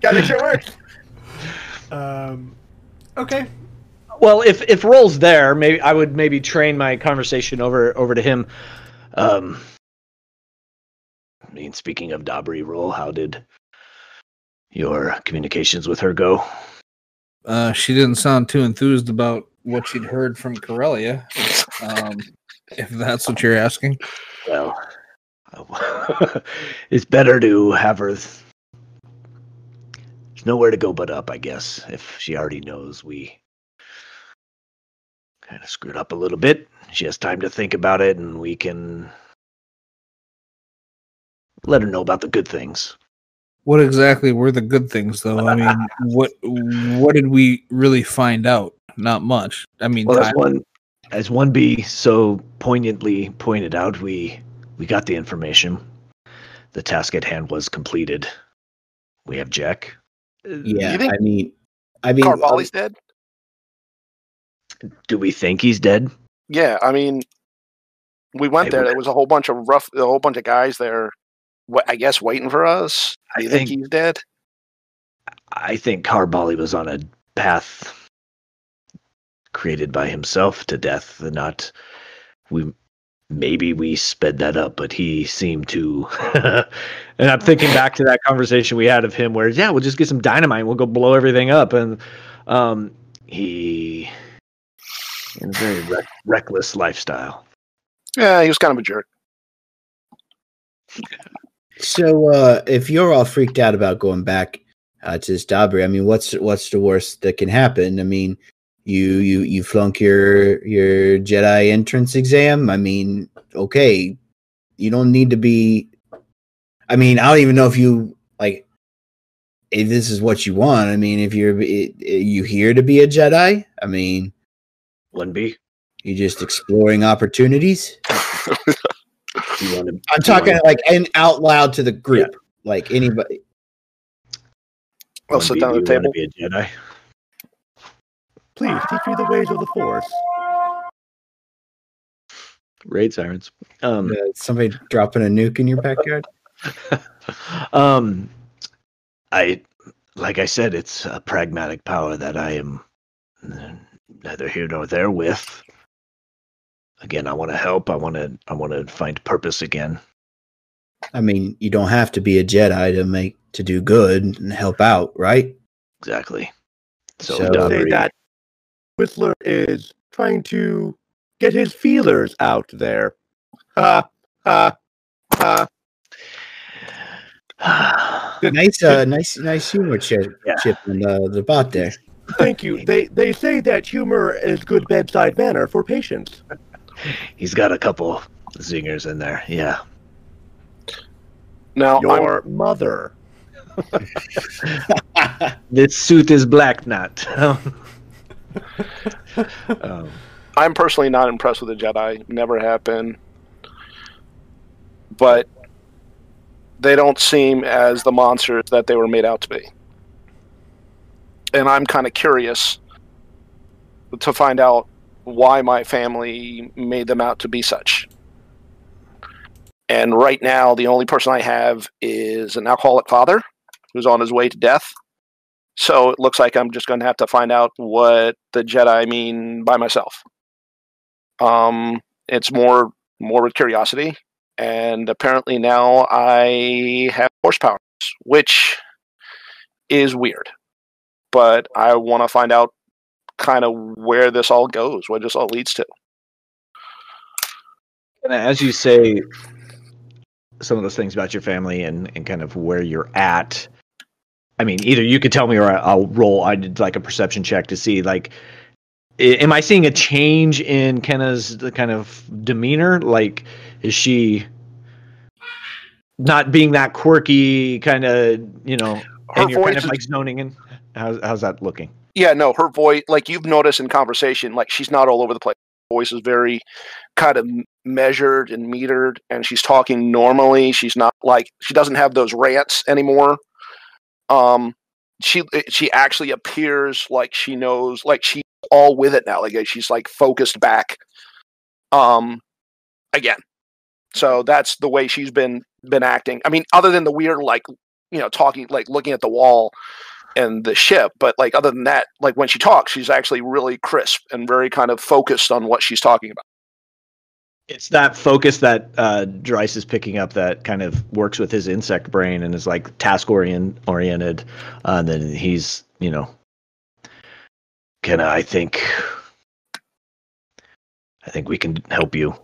gotta make sure it works. Um, okay. Well, if if Roll's there, maybe I would maybe train my conversation over over to him. Um, I mean, speaking of Dabri, Roll, how did your communications with her go? Uh, she didn't sound too enthused about what she'd heard from Corellia. Um, if that's what you're asking. Well, it's better to have her. Th- There's nowhere to go but up, I guess. If she already knows we kind of screwed up a little bit, she has time to think about it, and we can let her know about the good things. What exactly were the good things, though? I mean, what what did we really find out? Not much. I mean, Well, as one as one B so poignantly pointed out, we we got the information. The task at hand was completed. We have Jack. Yeah, You think I mean, I mean, Carboli's um, dead. Do we think he's dead? Yeah, I mean, we went Hey, there. we're- There was a whole bunch of rough, a whole bunch of guys there. What I guess waiting for us. I Do you think think he's dead? I think Carbali was on a path created by himself to death, and not we. Maybe we sped that up, but he seemed to. and I'm thinking back to that conversation we had of him, where yeah, we'll just get some dynamite, and we'll go blow everything up, and um, he in a very reck- reckless lifestyle. Yeah, he was kind of a jerk. So, uh, if you're all freaked out about going back uh, to this Dabri, I mean, what's what's the worst that can happen? I mean, you you you flunk your your Jedi entrance exam. I mean, okay, you don't need to be. I mean, I don't even know if you like if this is what you want. I mean, if you're i- you here to be a Jedi, I mean, wouldn't be. you just exploring opportunities. You want to? I'm talking like and out loud to the group, like anybody. I'll sit down at the table. Be a Jedi. Please teach me the ways of the Force. Raid sirens. Um, Uh, somebody dropping a nuke in your backyard? um, I, like I said, it's a pragmatic power that I am neither here nor there with. Again, I want to help. I want to. I want to find purpose again. I mean, you don't have to be a Jedi to make to do good and help out, right? Exactly. So, So- say that Whistler is trying to get his feelers out there. Ha ha ha. Nice, uh, nice, nice humor, Chip, Yeah. Chip and uh, the bot there. Thank you. They they say that humor is good bedside manner for patients. He's got a couple zingers in there. Yeah. Now, I'm, Your mother. This suit is black, not. um, I'm personally not impressed with the Jedi. Never have been. But they don't seem as the monsters that they were made out to be. And I'm kind of curious to find out why my family made them out to be such. And right now, the only person I have is an alcoholic father who's on his way to death. So it looks like I'm just going to have to find out what the Jedi mean by myself. Um, it's more more with curiosity, and apparently now I have force powers, which is weird. But I want to find out kind of where this all goes, what this all leads to. And as you say, some of those things about your family and, and kind of where you're at. I mean, either you could tell me or I- I'll roll. I did like a perception check to see like, am I seeing a change in Kenna's kind of demeanor? Like, is she not being that quirky, kind of you know, Her and you're kind of like zoning in? How's how's that looking? Yeah, no, her voice, like you've noticed in conversation, like she's not all over the place. Her voice is very kind of measured and metered, and she's talking normally. She's not like she doesn't have those rants anymore. Um, she she actually appears like she knows, like she's all with it now. Like she's like focused back. Um, again, so that's the way she's been been acting. I mean, other than the weird, like you know, talking, like looking at the wall and the ship. But like other than that, like when she talks, she's actually really crisp and very kind of focused on what she's talking about. It's that focus that uh, Dryce is picking up that kind of works with his insect brain and is like task orient oriented. Uh, and then he's, you know, can I think, I think we can help you.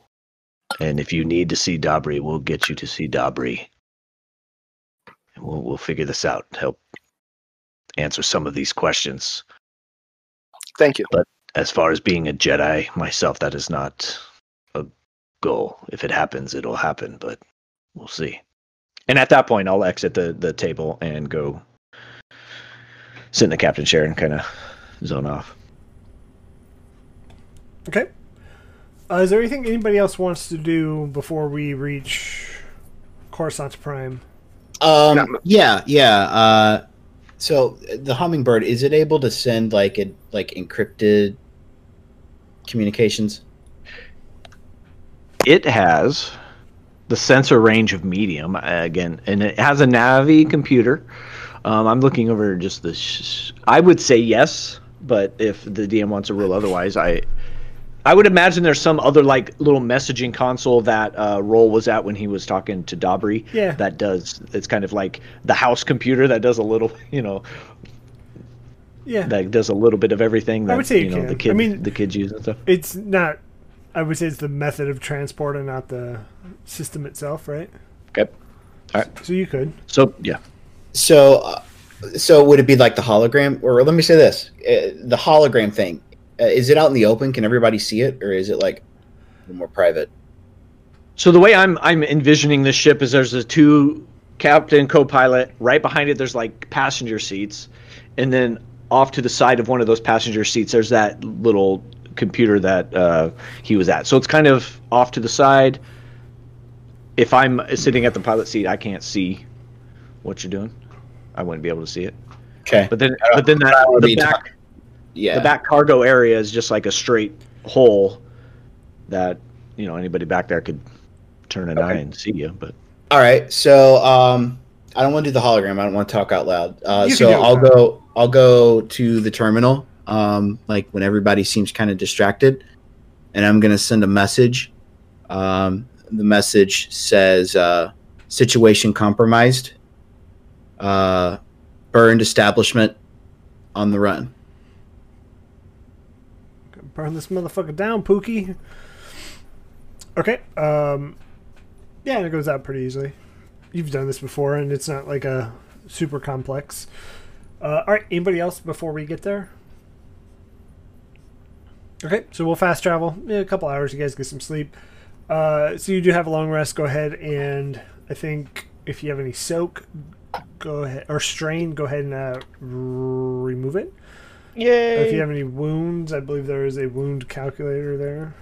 And if you need to see Dabri, we'll get you to see Dabri. We'll we'll figure this out. Help answer some of these questions. Thank you. But as far as being a Jedi myself, that is not a goal. If it happens, it'll happen, but we'll see. And at that point, I'll exit the, the table and go sit in the captain's chair and kind of zone off. Okay. Uh, is there anything anybody else wants to do before we reach Coruscant Prime? Um, Yeah. yeah, yeah. Uh, so the hummingbird is it able to send like a like encrypted communications? It has the sensor range of medium uh, again, and it has a Navi computer. Um, I'm looking over just the. Sh- I would say yes, but if the DM wants to rule otherwise, I. I would imagine there's some other like little messaging console that uh, Roll was at when he was talking to Dabri. Yeah. That does. It's kind of like the house computer that does a little, you know, Yeah. that does a little bit of everything. That, would say you you know can. the kid, I mean- the kids use and stuff. It's not. I would say it's the method of transport and not the system itself, right? Okay. All right. So you could. So yeah, So, uh, so would it be like the hologram, or let me say this: uh, the hologram thing? Uh, is it out in the open? Can everybody see it, or is it like more private? So the way I'm I'm envisioning this ship is there's the two captain co-pilot right behind it there's like passenger seats and then off to the side of one of those passenger seats there's that little computer that uh, he was at. So it's kind of off to the side. If I'm sitting at the pilot seat, I can't see what you're doing. I wouldn't be able to see it. Okay. But then but then that the back Yeah. the back cargo area is just like a straight hole that you know anybody back there could turn an eye and see you. But All right, so um, I don't want to do the hologram. I don't want to talk out loud. Uh, You so I'll Kyle. go. I'll go to the terminal. Um, like when everybody seems kind of distracted, and I'm gonna send a message. Um, the message says uh, situation compromised. Uh, burned establishment on the run. Burn this motherfucker down, Pookie. Okay. Um, yeah, it goes out pretty easily. You've done this before, and it's not like a super complex. Uh, all right. Anybody else before we get there? Okay, so we'll fast travel. Yeah, a couple hours. You guys get some sleep. Uh, so you do have a long rest. Go ahead and I think if you have any soak, go ahead or strain. Go ahead and uh, remove it. Yay! If you have any wounds, I believe there is a wound calculator there.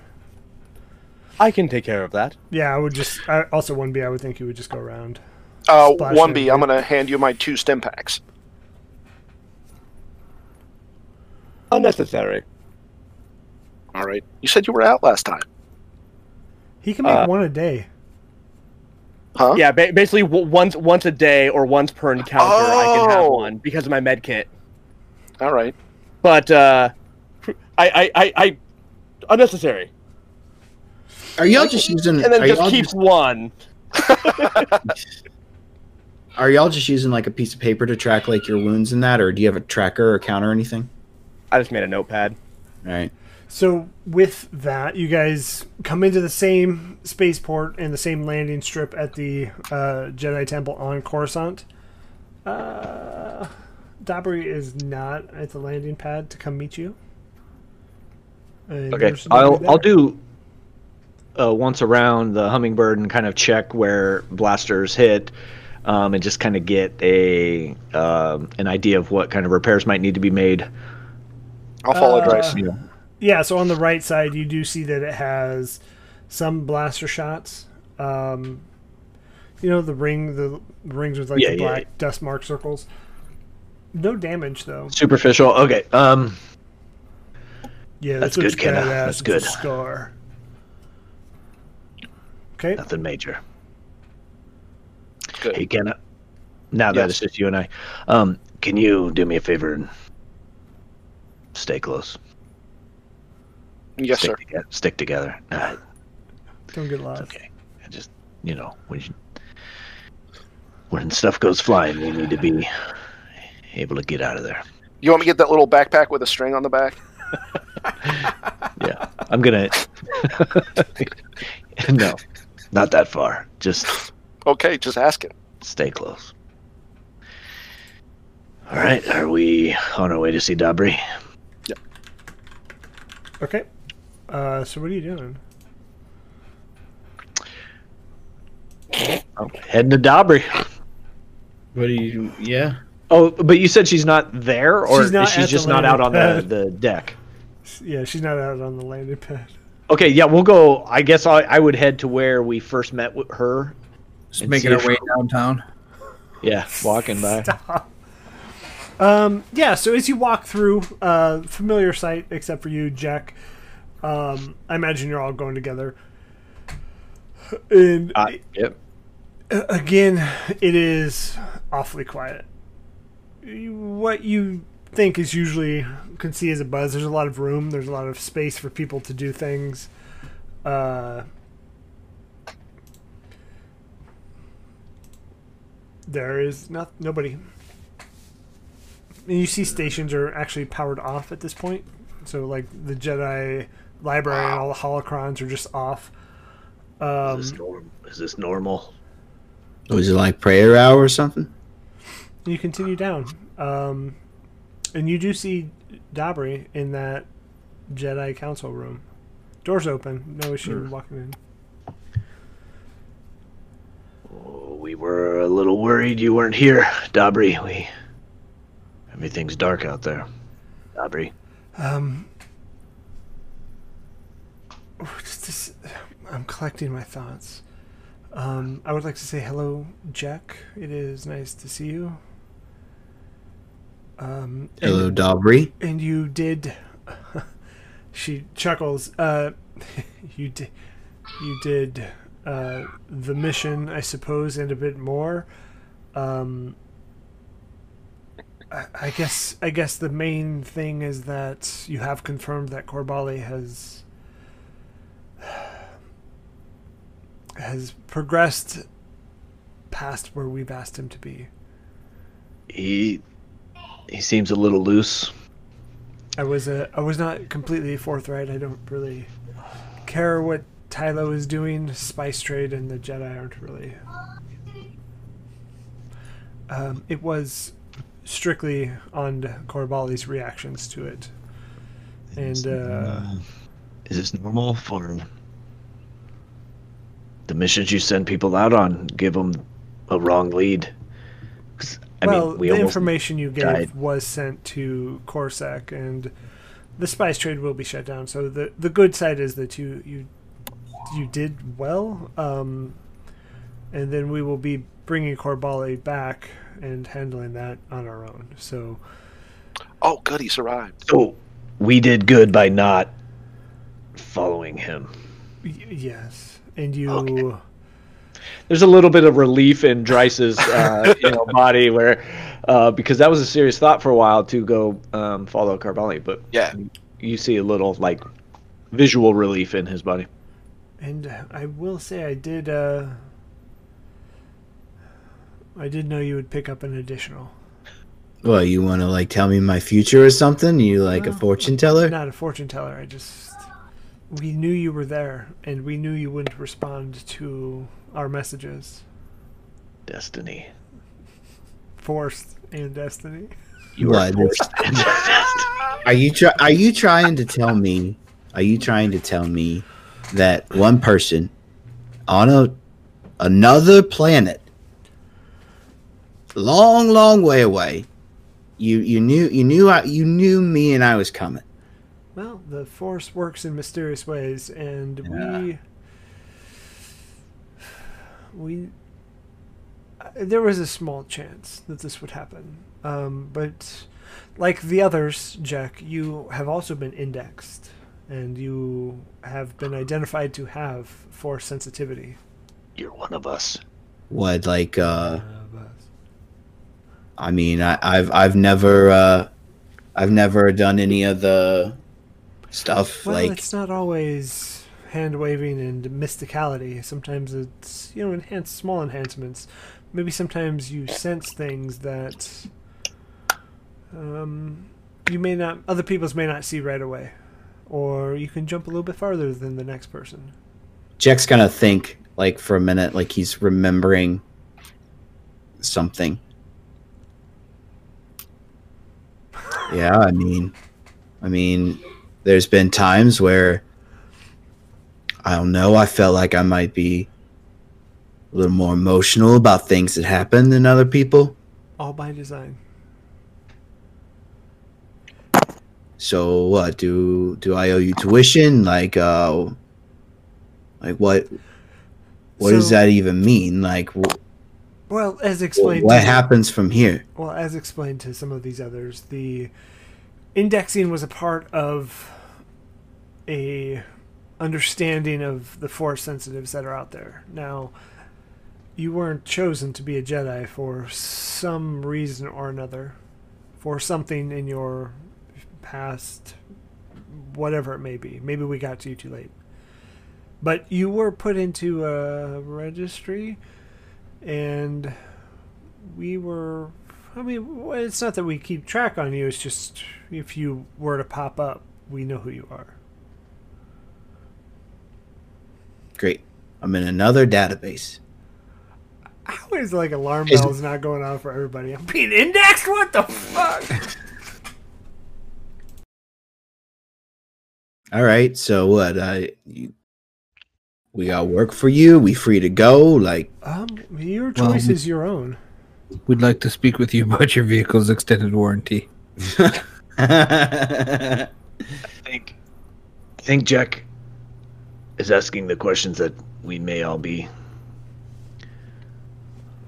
I can take care of that. Yeah, I would just. I, also, one B. I would think you would just go around. Uh, Splash one B. I'm going to hand you my two stim packs. Unnecessary. All right. You said you were out last time, He can make Uh, one a day. huh? Yeah, ba- basically once once a day or once per encounter, I can have Oh. one because of my med kit. All right. But uh, I, I, I, I unnecessary. Are y'all just using? And then just y'all keep just, one. are y'all just using like a piece of paper to track like your wounds and that, or do you have a tracker or counter or anything? I just made a notepad. All right. So with that, you guys come into the same spaceport and the same landing strip at the uh, Jedi Temple on Coruscant. Uh, Dabri is not at the landing pad to come meet you. And okay, I'll there. I'll do uh, once around the hummingbird and kind of check where blasters hit. Um, and just kind of get a um, an idea of what kind of repairs might need to be made. I'll follow Uh, advice. Yeah, so on the right side, you do see that it has some blaster shots. Um, you know the ring, the rings with like Yeah, the yeah, black dust mark circles. No damage though. Superficial. Okay. Um, Yeah, That's this good, Kenna. That's It's a good. scar. Okay. nothing major. Good. Hey, Kenna. Now that it's just you and I, um, can you do me a favor and stay close? Yes, stick sir. Together, stick together. Nah, Don't get it's lost. okay. I just, you know, when you, when stuff goes flying, we need to be able to get out of there. You want me to get that little backpack with a string on the back? Yeah, I'm gonna. no, not that far. Just Okay, just ask it. stay close. All right, are we on our way to see Dabri? Okay. Uh, so what are you doing? Oh, heading to Dabri. What do you? Yeah. Oh, but you said she's not there, or She's not she's just not out on landing the, the deck. Yeah, she's not out on the landing pad. Okay, yeah, we'll go. I guess I, I would head to where we first met with her. Just making see our way downtown. Yeah, walking by. Um, yeah, so as you walk through, uh, familiar sight except for you, Jack. Um, I imagine you're all going together. And Uh, yep. Again, it is awfully quiet. You- What you think is usually can see as a buzz. There's a lot of room. There's a lot of space for people to do things. Uh, there is not nobody. And you see stations are actually powered off at this point. So like the Jedi library and all the holocrons are just off. Um, is, this norm- is this normal? Was it like prayer hour or something? You continue down, um, and you do see Dabri in that Jedi Council room. Doors open, no issue walking in. Oh, we were a little worried you weren't here, Dabri. We everything's dark out there. Dabri. Um, this, I'm collecting my thoughts. Um, I would like to say hello, Jack. It is nice to see you. Um, and- Hello, Dobry. and you did she chuckles uh you did you did uh, the mission, I suppose, and a bit more. Um, I, I guess I guess the main thing is that you have confirmed that Corbali has has progressed past where we've asked him to be. He he seems a little loose. I was uh, I was not completely forthright. I don't really care what Tylo is doing. Spice trade and the Jedi aren't really. Um, it was strictly on Corbali's reactions to it, and uh, Is this normal for the missions you send people out on? Give them a wrong lead. 'Cause, I well, mean, we the information you gave died. was sent to CorSec, and the spice trade will be shut down. So the the good side is that you you you did well, um, and then we will be bringing Corbali back and handling that on our own. So Oh, good, he's arrived. So we did good by not following him. y- yes, and you. Okay. There's a little bit of relief in Dryce's uh, you know body where uh, because that was a serious thought for a while to go um, follow Carbali, but Yeah. you see a little like visual relief in his body. And I will say I did uh I did know you would pick up an additional. Well, you want to like tell me my future or something? You like a fortune teller? Not a fortune teller. I just we knew you were there and we knew you wouldn't respond to our messages. Destiny. Forced and destiny. You are forced into destiny. Are you try- Are you trying to tell me? Are you trying to tell me that one person on a another planet, long, long way away, you you knew you knew I, you knew me and I was coming. Well, the force works in mysterious ways and we we uh, there was a small chance that this would happen. Um, but like the others, Jack, you have also been indexed and you have been identified to have force sensitivity. You're one of us. What like? uh I mean, I, I've I've never uh, I've never done any of the stuff Well, like it's not always hand waving and mysticality. Sometimes it's you know enhanced small enhancements. Maybe sometimes you sense things that um, you may not, other people's may not see right away, or you can jump a little bit farther than the next person. Jack's gonna think like for a minute, like he's remembering something. Yeah, I mean, I mean, there's been times where I don't know. I felt like I might be a little more emotional about things that happen than other people. All by design. So what do do I owe you tuition? Like, uh, like what? What does that even mean? Like, wh- Well, as explained. what to- happens from here? Well, as explained to some of these others, the indexing was a part of a understanding of the force sensitives that are out there. Now, you weren't chosen to be a Jedi for some reason or another, for something in your past, whatever it may be. Maybe we got to you too late. But you were put into a registry, and we were I mean, it's not that we keep track on you. It's just if you were to pop up, we know who you are. Great. I'm in another database. How is like alarm Is- bells not going on for everybody? I'm being indexed. What the fuck? All right. So what? I you, we got work for you. We free to go. Like, Um, your choice we- is your own. We'd like to speak with you about your vehicle's extended warranty. I think I think Jack is asking the questions that we may all be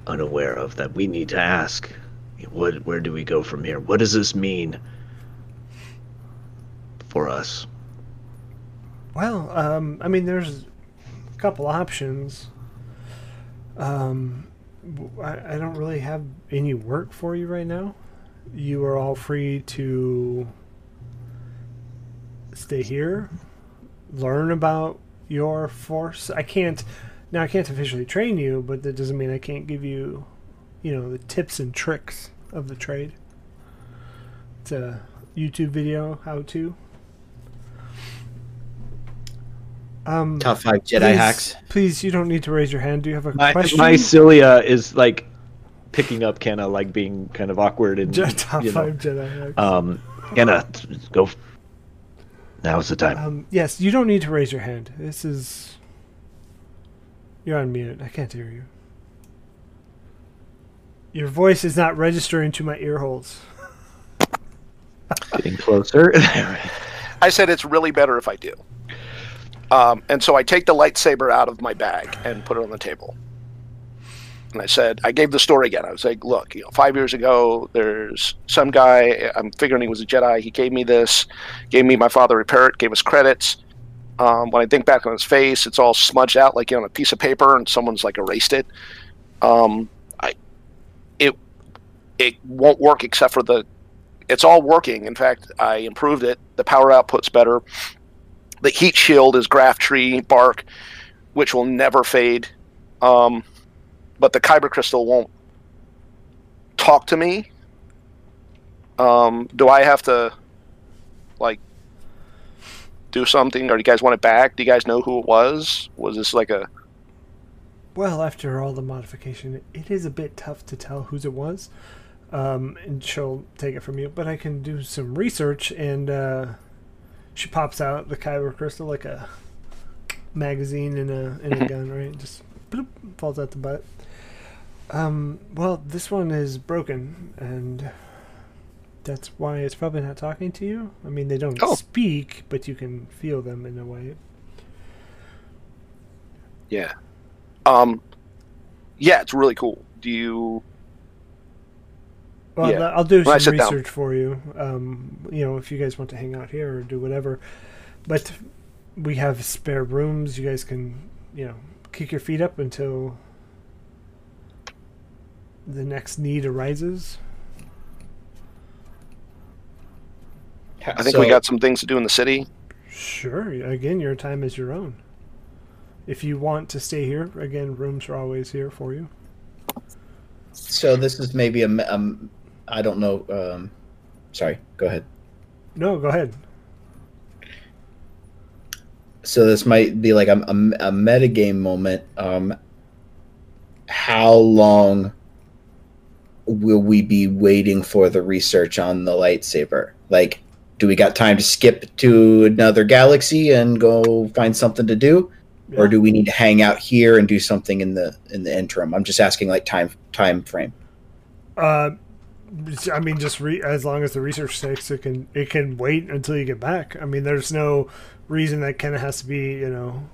unaware of that we need to ask. What where do we go from here? What does this mean for us? Well, um, I mean, there's a couple options. Um, I, I don't really have any work for you right now. You are all free to stay here, learn about your force. I can't now. I can't officially train you, but that doesn't mean I can't give you, you know, the tips and tricks of the trade. It's a YouTube video how to. Um, Top five Jedi please- hacks. Please, you don't need to raise your hand. Do you have a My, question? my Cilia is like picking up Kenna, like being kind of awkward and top you know, five Jedi hacks. Um, Kenna, go. F- Now's the time. Um, yes, you don't need to raise your hand. This is. You're on mute. I can't hear you. Your voice is not registering to my ear holes. Getting closer. I said it's really better if I do. Um, and so I take the lightsaber out of my bag and put it on the table. And I said, I gave the story again. I was like, look, you know, five years ago, there's some guy, I'm figuring he was a Jedi. He gave me this, gave me my father repair it, gave us credits. Um, when I think back on his face, it's all smudged out like you know, on a piece of paper and someone's like erased it. Um, I, it, it won't work except for the, it's all working. In fact, I improved it. The power output's better the heat shield is graph tree bark, which will never fade. Um, but the kyber crystal won't talk to me. Um, do I have to like do something, or do you guys want it back? Do you guys know who it was? Was this like a Well, after all the modification, it is a bit tough to tell whose it was. Um, and she'll take it from you, but I can do some research. And uh, she pops out the kyber crystal like a magazine in a in a gun, right? Just bloop, falls out the butt. Um, well, this one is broken, and that's why it's probably not talking to you. I mean, they don't Oh. speak, but you can feel them in a way. yeah? Um, yeah, it's really cool. Do you? Well, Yeah. I'll do When some sit down. research for you. Um, you know, if you guys want to hang out here or do whatever, but we have spare rooms. You guys can, you know, kick your feet up until the next need arises. I think we got some things to do in the city. Sure. Again, your time is your own. If you want to stay here, again, rooms are always here for you. So this is maybe a, um, I don't know. Um, sorry, go ahead. No, go ahead. So this might be like a, a, a metagame moment. Um, how long will we be waiting for the research on the lightsaber? Like, do we got time to skip to another galaxy and go find something to do, or do we need to hang out here and do something in the in the interim? I'm just asking, like time time frame. Uh, I mean, just re- as long as the research takes, it can it can wait until you get back. I mean, there's no reason that kind of has to be, you know.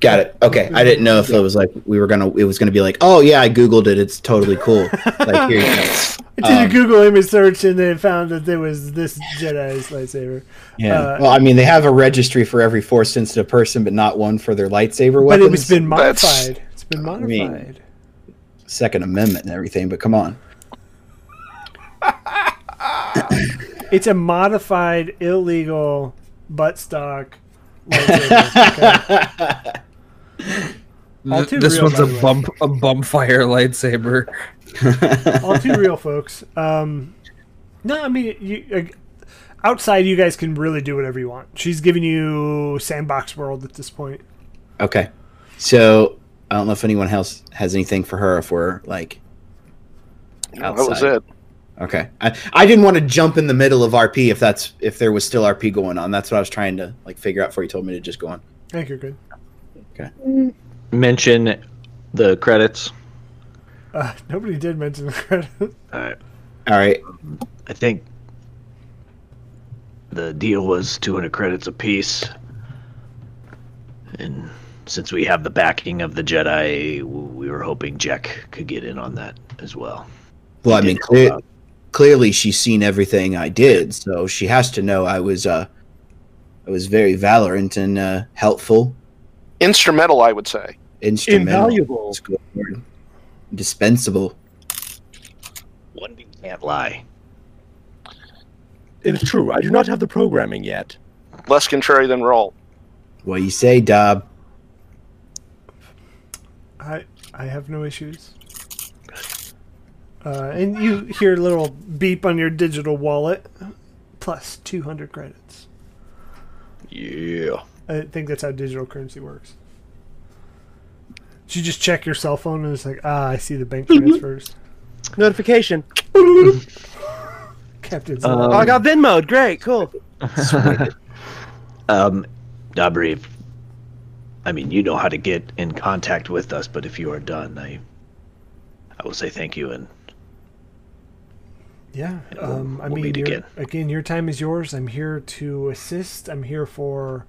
Got it. Okay, I didn't know if it was like we were gonna. It was gonna be like, oh yeah, I googled it. It's totally cool. like here you go. I did Um, a Google image search and they found that there was this Jedi's lightsaber. Yeah. Uh, well, I mean, they have a registry for every force sensitive person, but not one for their lightsaber weapons. But it's been That's- modified. It's been modified. mean- Second Amendment and everything. But come on. it's a modified, illegal buttstock lightsaber. okay? All too this real, one's a the way. bump a bump fire lightsaber. All too real, folks. Um, no, I mean, you, uh, outside, you guys can really do whatever you want. She's giving you sandbox world at this point. Okay. So I don't know if anyone else has anything for her. If we're like, outside. That was it. okay, I, I didn't want to jump in the middle of RP if that's if there was still RP going on. That's what I was trying to like figure out before you told me to just go on. I think you're good. Mention the credits. Uh, nobody did mention the credit. All right. All right. I think the deal was 200 credits apiece. And since we have the backing of the Jedi, we were hoping Jack could get in on that as well. Well, I mean, clear, clearly she's seen everything I did, so she has to know I was uh I was very valorant and uh, helpful. Instrumental, I would say. Instrumental. Invaluable. That's a good word. Indispensable. One B can't lie. It is true. I do not have the programming yet. Less contrary than roll. What you say, Dob? I I have no issues. Uh, and you hear a little beep on your digital wallet. Plus 200 credits. Yeah. I think that's how digital currency works. So you just check your cell phone and it's like, ah, I see the bank transfers. Notification. Captain's Um, oh, I got Venmo. Great, cool. Um, Dabri, I mean, you know how to get in contact with us, but if you are done, I, I will say thank you and Yeah, And we'll- um, I we'll mean, meet again. again, your time is yours. I'm here to assist. I'm here for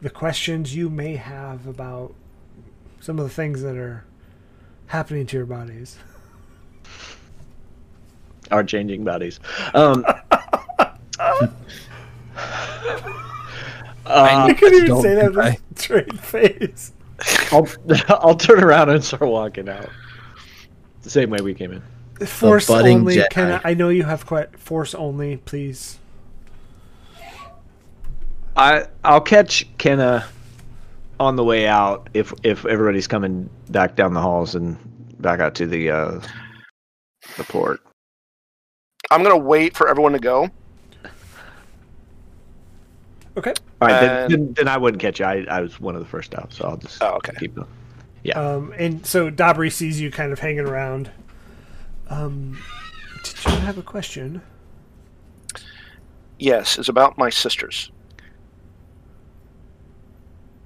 the questions you may have about some of the things that are happening to your bodies. are changing bodies. Um, uh, I couldn't even say that with a straight face. I'll, I'll turn around and start walking out. The same way we came in. Force only. Jedi. Can I, I know you have quite force only. Please. I I'll catch Kenna on the way out if if everybody's coming back down the halls and back out to the uh the port. I'm gonna wait for everyone to go. Okay. All right, then, And- then, then I wouldn't catch you. I, I was one of the first out, so I'll just Oh, okay. keep going. Yeah. Um, and so Dabri sees you kind of hanging around. Um, did you have a question? Yes, it's about my sisters.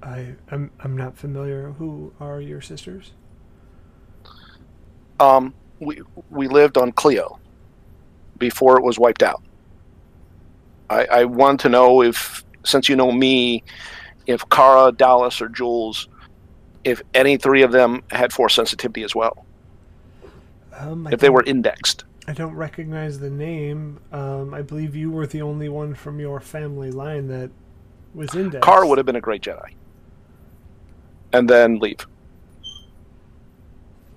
I I'm I'm not familiar. Who are your sisters? Um, we we lived on Clio before it was wiped out. I, I want to know if, since you know me, if Kara, Dallas, or Jules, if any three of them had force sensitivity as well, Um, if they were indexed. I don't recognize the name. Um, I believe you were the only one from your family line that was indexed. Kara would have been a great Jedi. And then leave.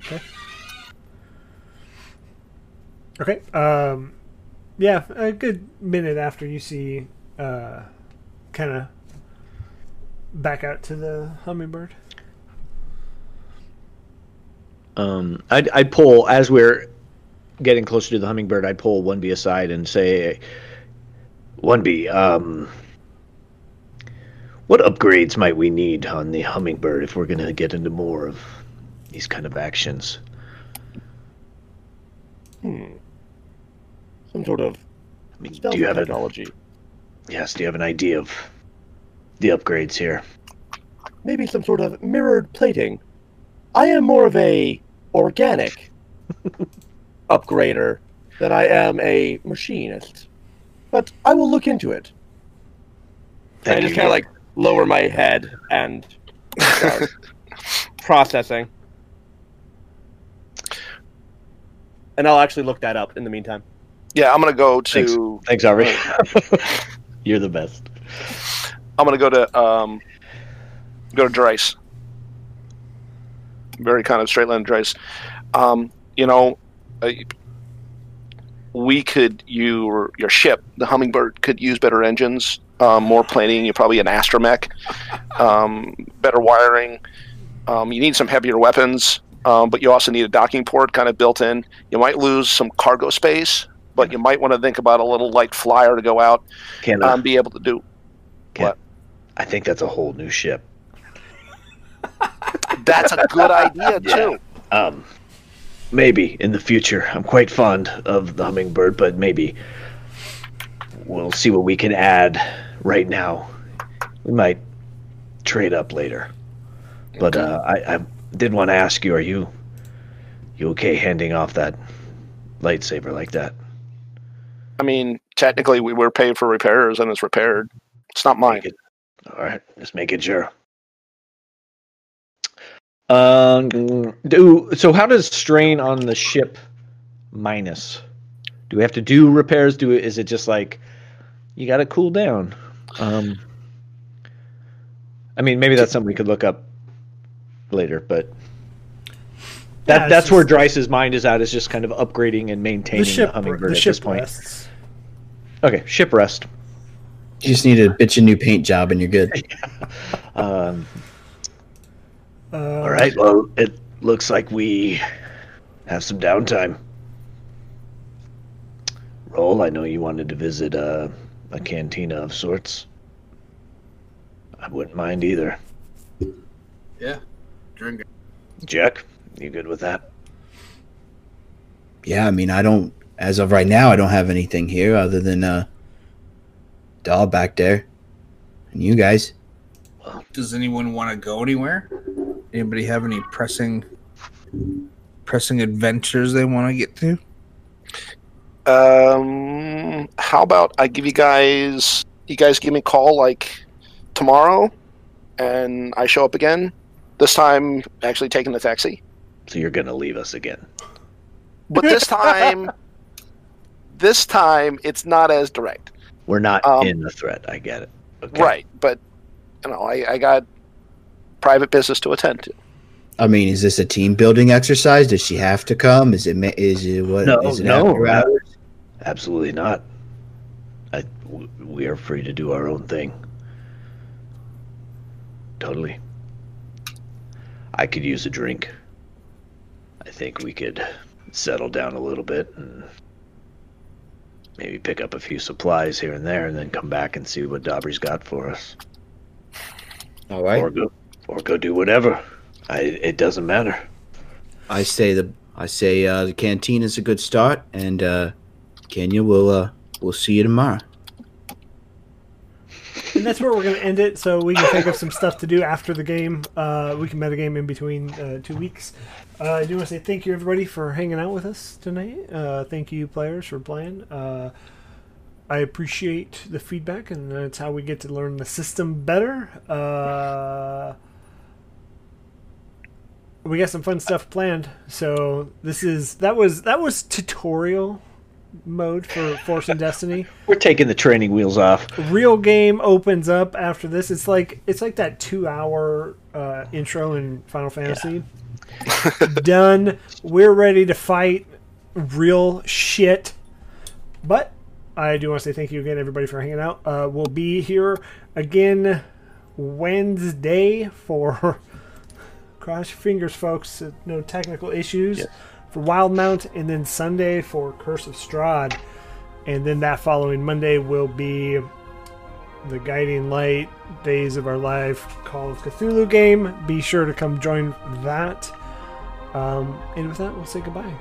Okay. Okay. Um, yeah, a good minute after you see, uh, kind of back out to the hummingbird. Um, I'd, I'd pull as we're getting closer to the hummingbird. I'd pull one B aside and say, "One B, um, what upgrades might we need on the hummingbird if we're going to get into more of these kind of actions?" Hmm. Some sort of I mean, do you have a technology. yes? Do you have an idea of the upgrades here? Maybe some sort of mirrored plating. I am more of a organic upgrader than I am a machinist. But I will look into it. And I just kind of like lower my head and start processing. And I'll actually look that up in the meantime. Yeah, I'm gonna go Thanks. to. Thanks, Ari. You're the best. I'm gonna go to um, go to Dryce. Very kind of straight line Dryce. Um, you know, uh, we could your your ship, the Hummingbird, could use better engines, um, more planning. You're probably an astromech, um, better wiring. Um, you need some heavier weapons, um, but you also need a docking port kind of built in. You might lose some cargo space, but you might want to think about a little light flyer to go out Can and be able to do. I think that's a whole new ship. That's a good idea too. Um, maybe in the future. I'm quite fond of the hummingbird, but maybe we'll see what we can add. Right now, we might trade up later. But uh, I, I did want to ask you: Are you you okay handing off that lightsaber like that? I mean, technically, we were paid for repairs, and it's repaired. It's not mine. It, all right, just making sure. Um, do so. How does strain on the ship minus? Do we have to do repairs? Do is it just like you got to cool down? Um, I mean, maybe that's something we could look up later, but that Yeah, it's that's where just- Dryce's mind is at is just kind of upgrading and maintaining The the, hummingbird the at this point. rests. Okay, ship rest. You just need a bitch a new paint job and you're good. Um, Uh, all right. Well, it looks like we have some downtime. Roll. I know you wanted to visit uh, a cantina of sorts. I wouldn't mind either. Yeah. Drink Jack, you good with that? Yeah, I mean, I don't. As of right now, I don't have anything here other than uh, doll back there, and you guys. Does anyone want to go anywhere? Anybody have any pressing pressing adventures they want to get to? Um, how about I give you guys, you guys give me a call like tomorrow, and I show up again. This time, actually taking the taxi, So you're gonna leave us again? but this time, this time it's not as direct. We're not Um, in the threat. I get it. Okay. Right, but you know, I, I got private business to attend to. I mean, is this a team building exercise? Does she have to come? Is it? ma- Is it what? No, is it no, after hours? Absolutely not. I, we are free to do our own thing. Totally. I could use a drink. I think we could settle down a little bit and maybe pick up a few supplies here and there and then come back and see what Dobry's got for us. All right. Or go or go do whatever. I it doesn't matter. I say the I say uh, the canteen is a good start, and uh, Kenya we'll uh, we'll see you tomorrow. and that's where we're going to end it so we can think of some stuff to do after the game. Uh, we can meta game in between uh, two weeks. Uh, I do want to say thank you, everybody, for hanging out with us tonight. Uh, thank you, players, for playing. Uh, I appreciate the feedback, and that's how we get to learn the system better. Uh, we got some fun stuff planned. So this is that was that was tutorial mode for Force and Destiny We're taking the training wheels off. real game opens up after this. It's like it's like that two hour uh, intro in Final Fantasy. Done. We're ready to fight real shit. But I do want to say thank you again, everybody, for hanging out. Uh, we'll be here again Wednesday for cross your fingers, folks. No technical issues for Wildemount, and then Sunday for Curse of Strahd. And then that following Monday will be the Guiding Light Days of Our Life Call of Cthulhu game. Be sure to come join that. Um, and with that, we'll say goodbye.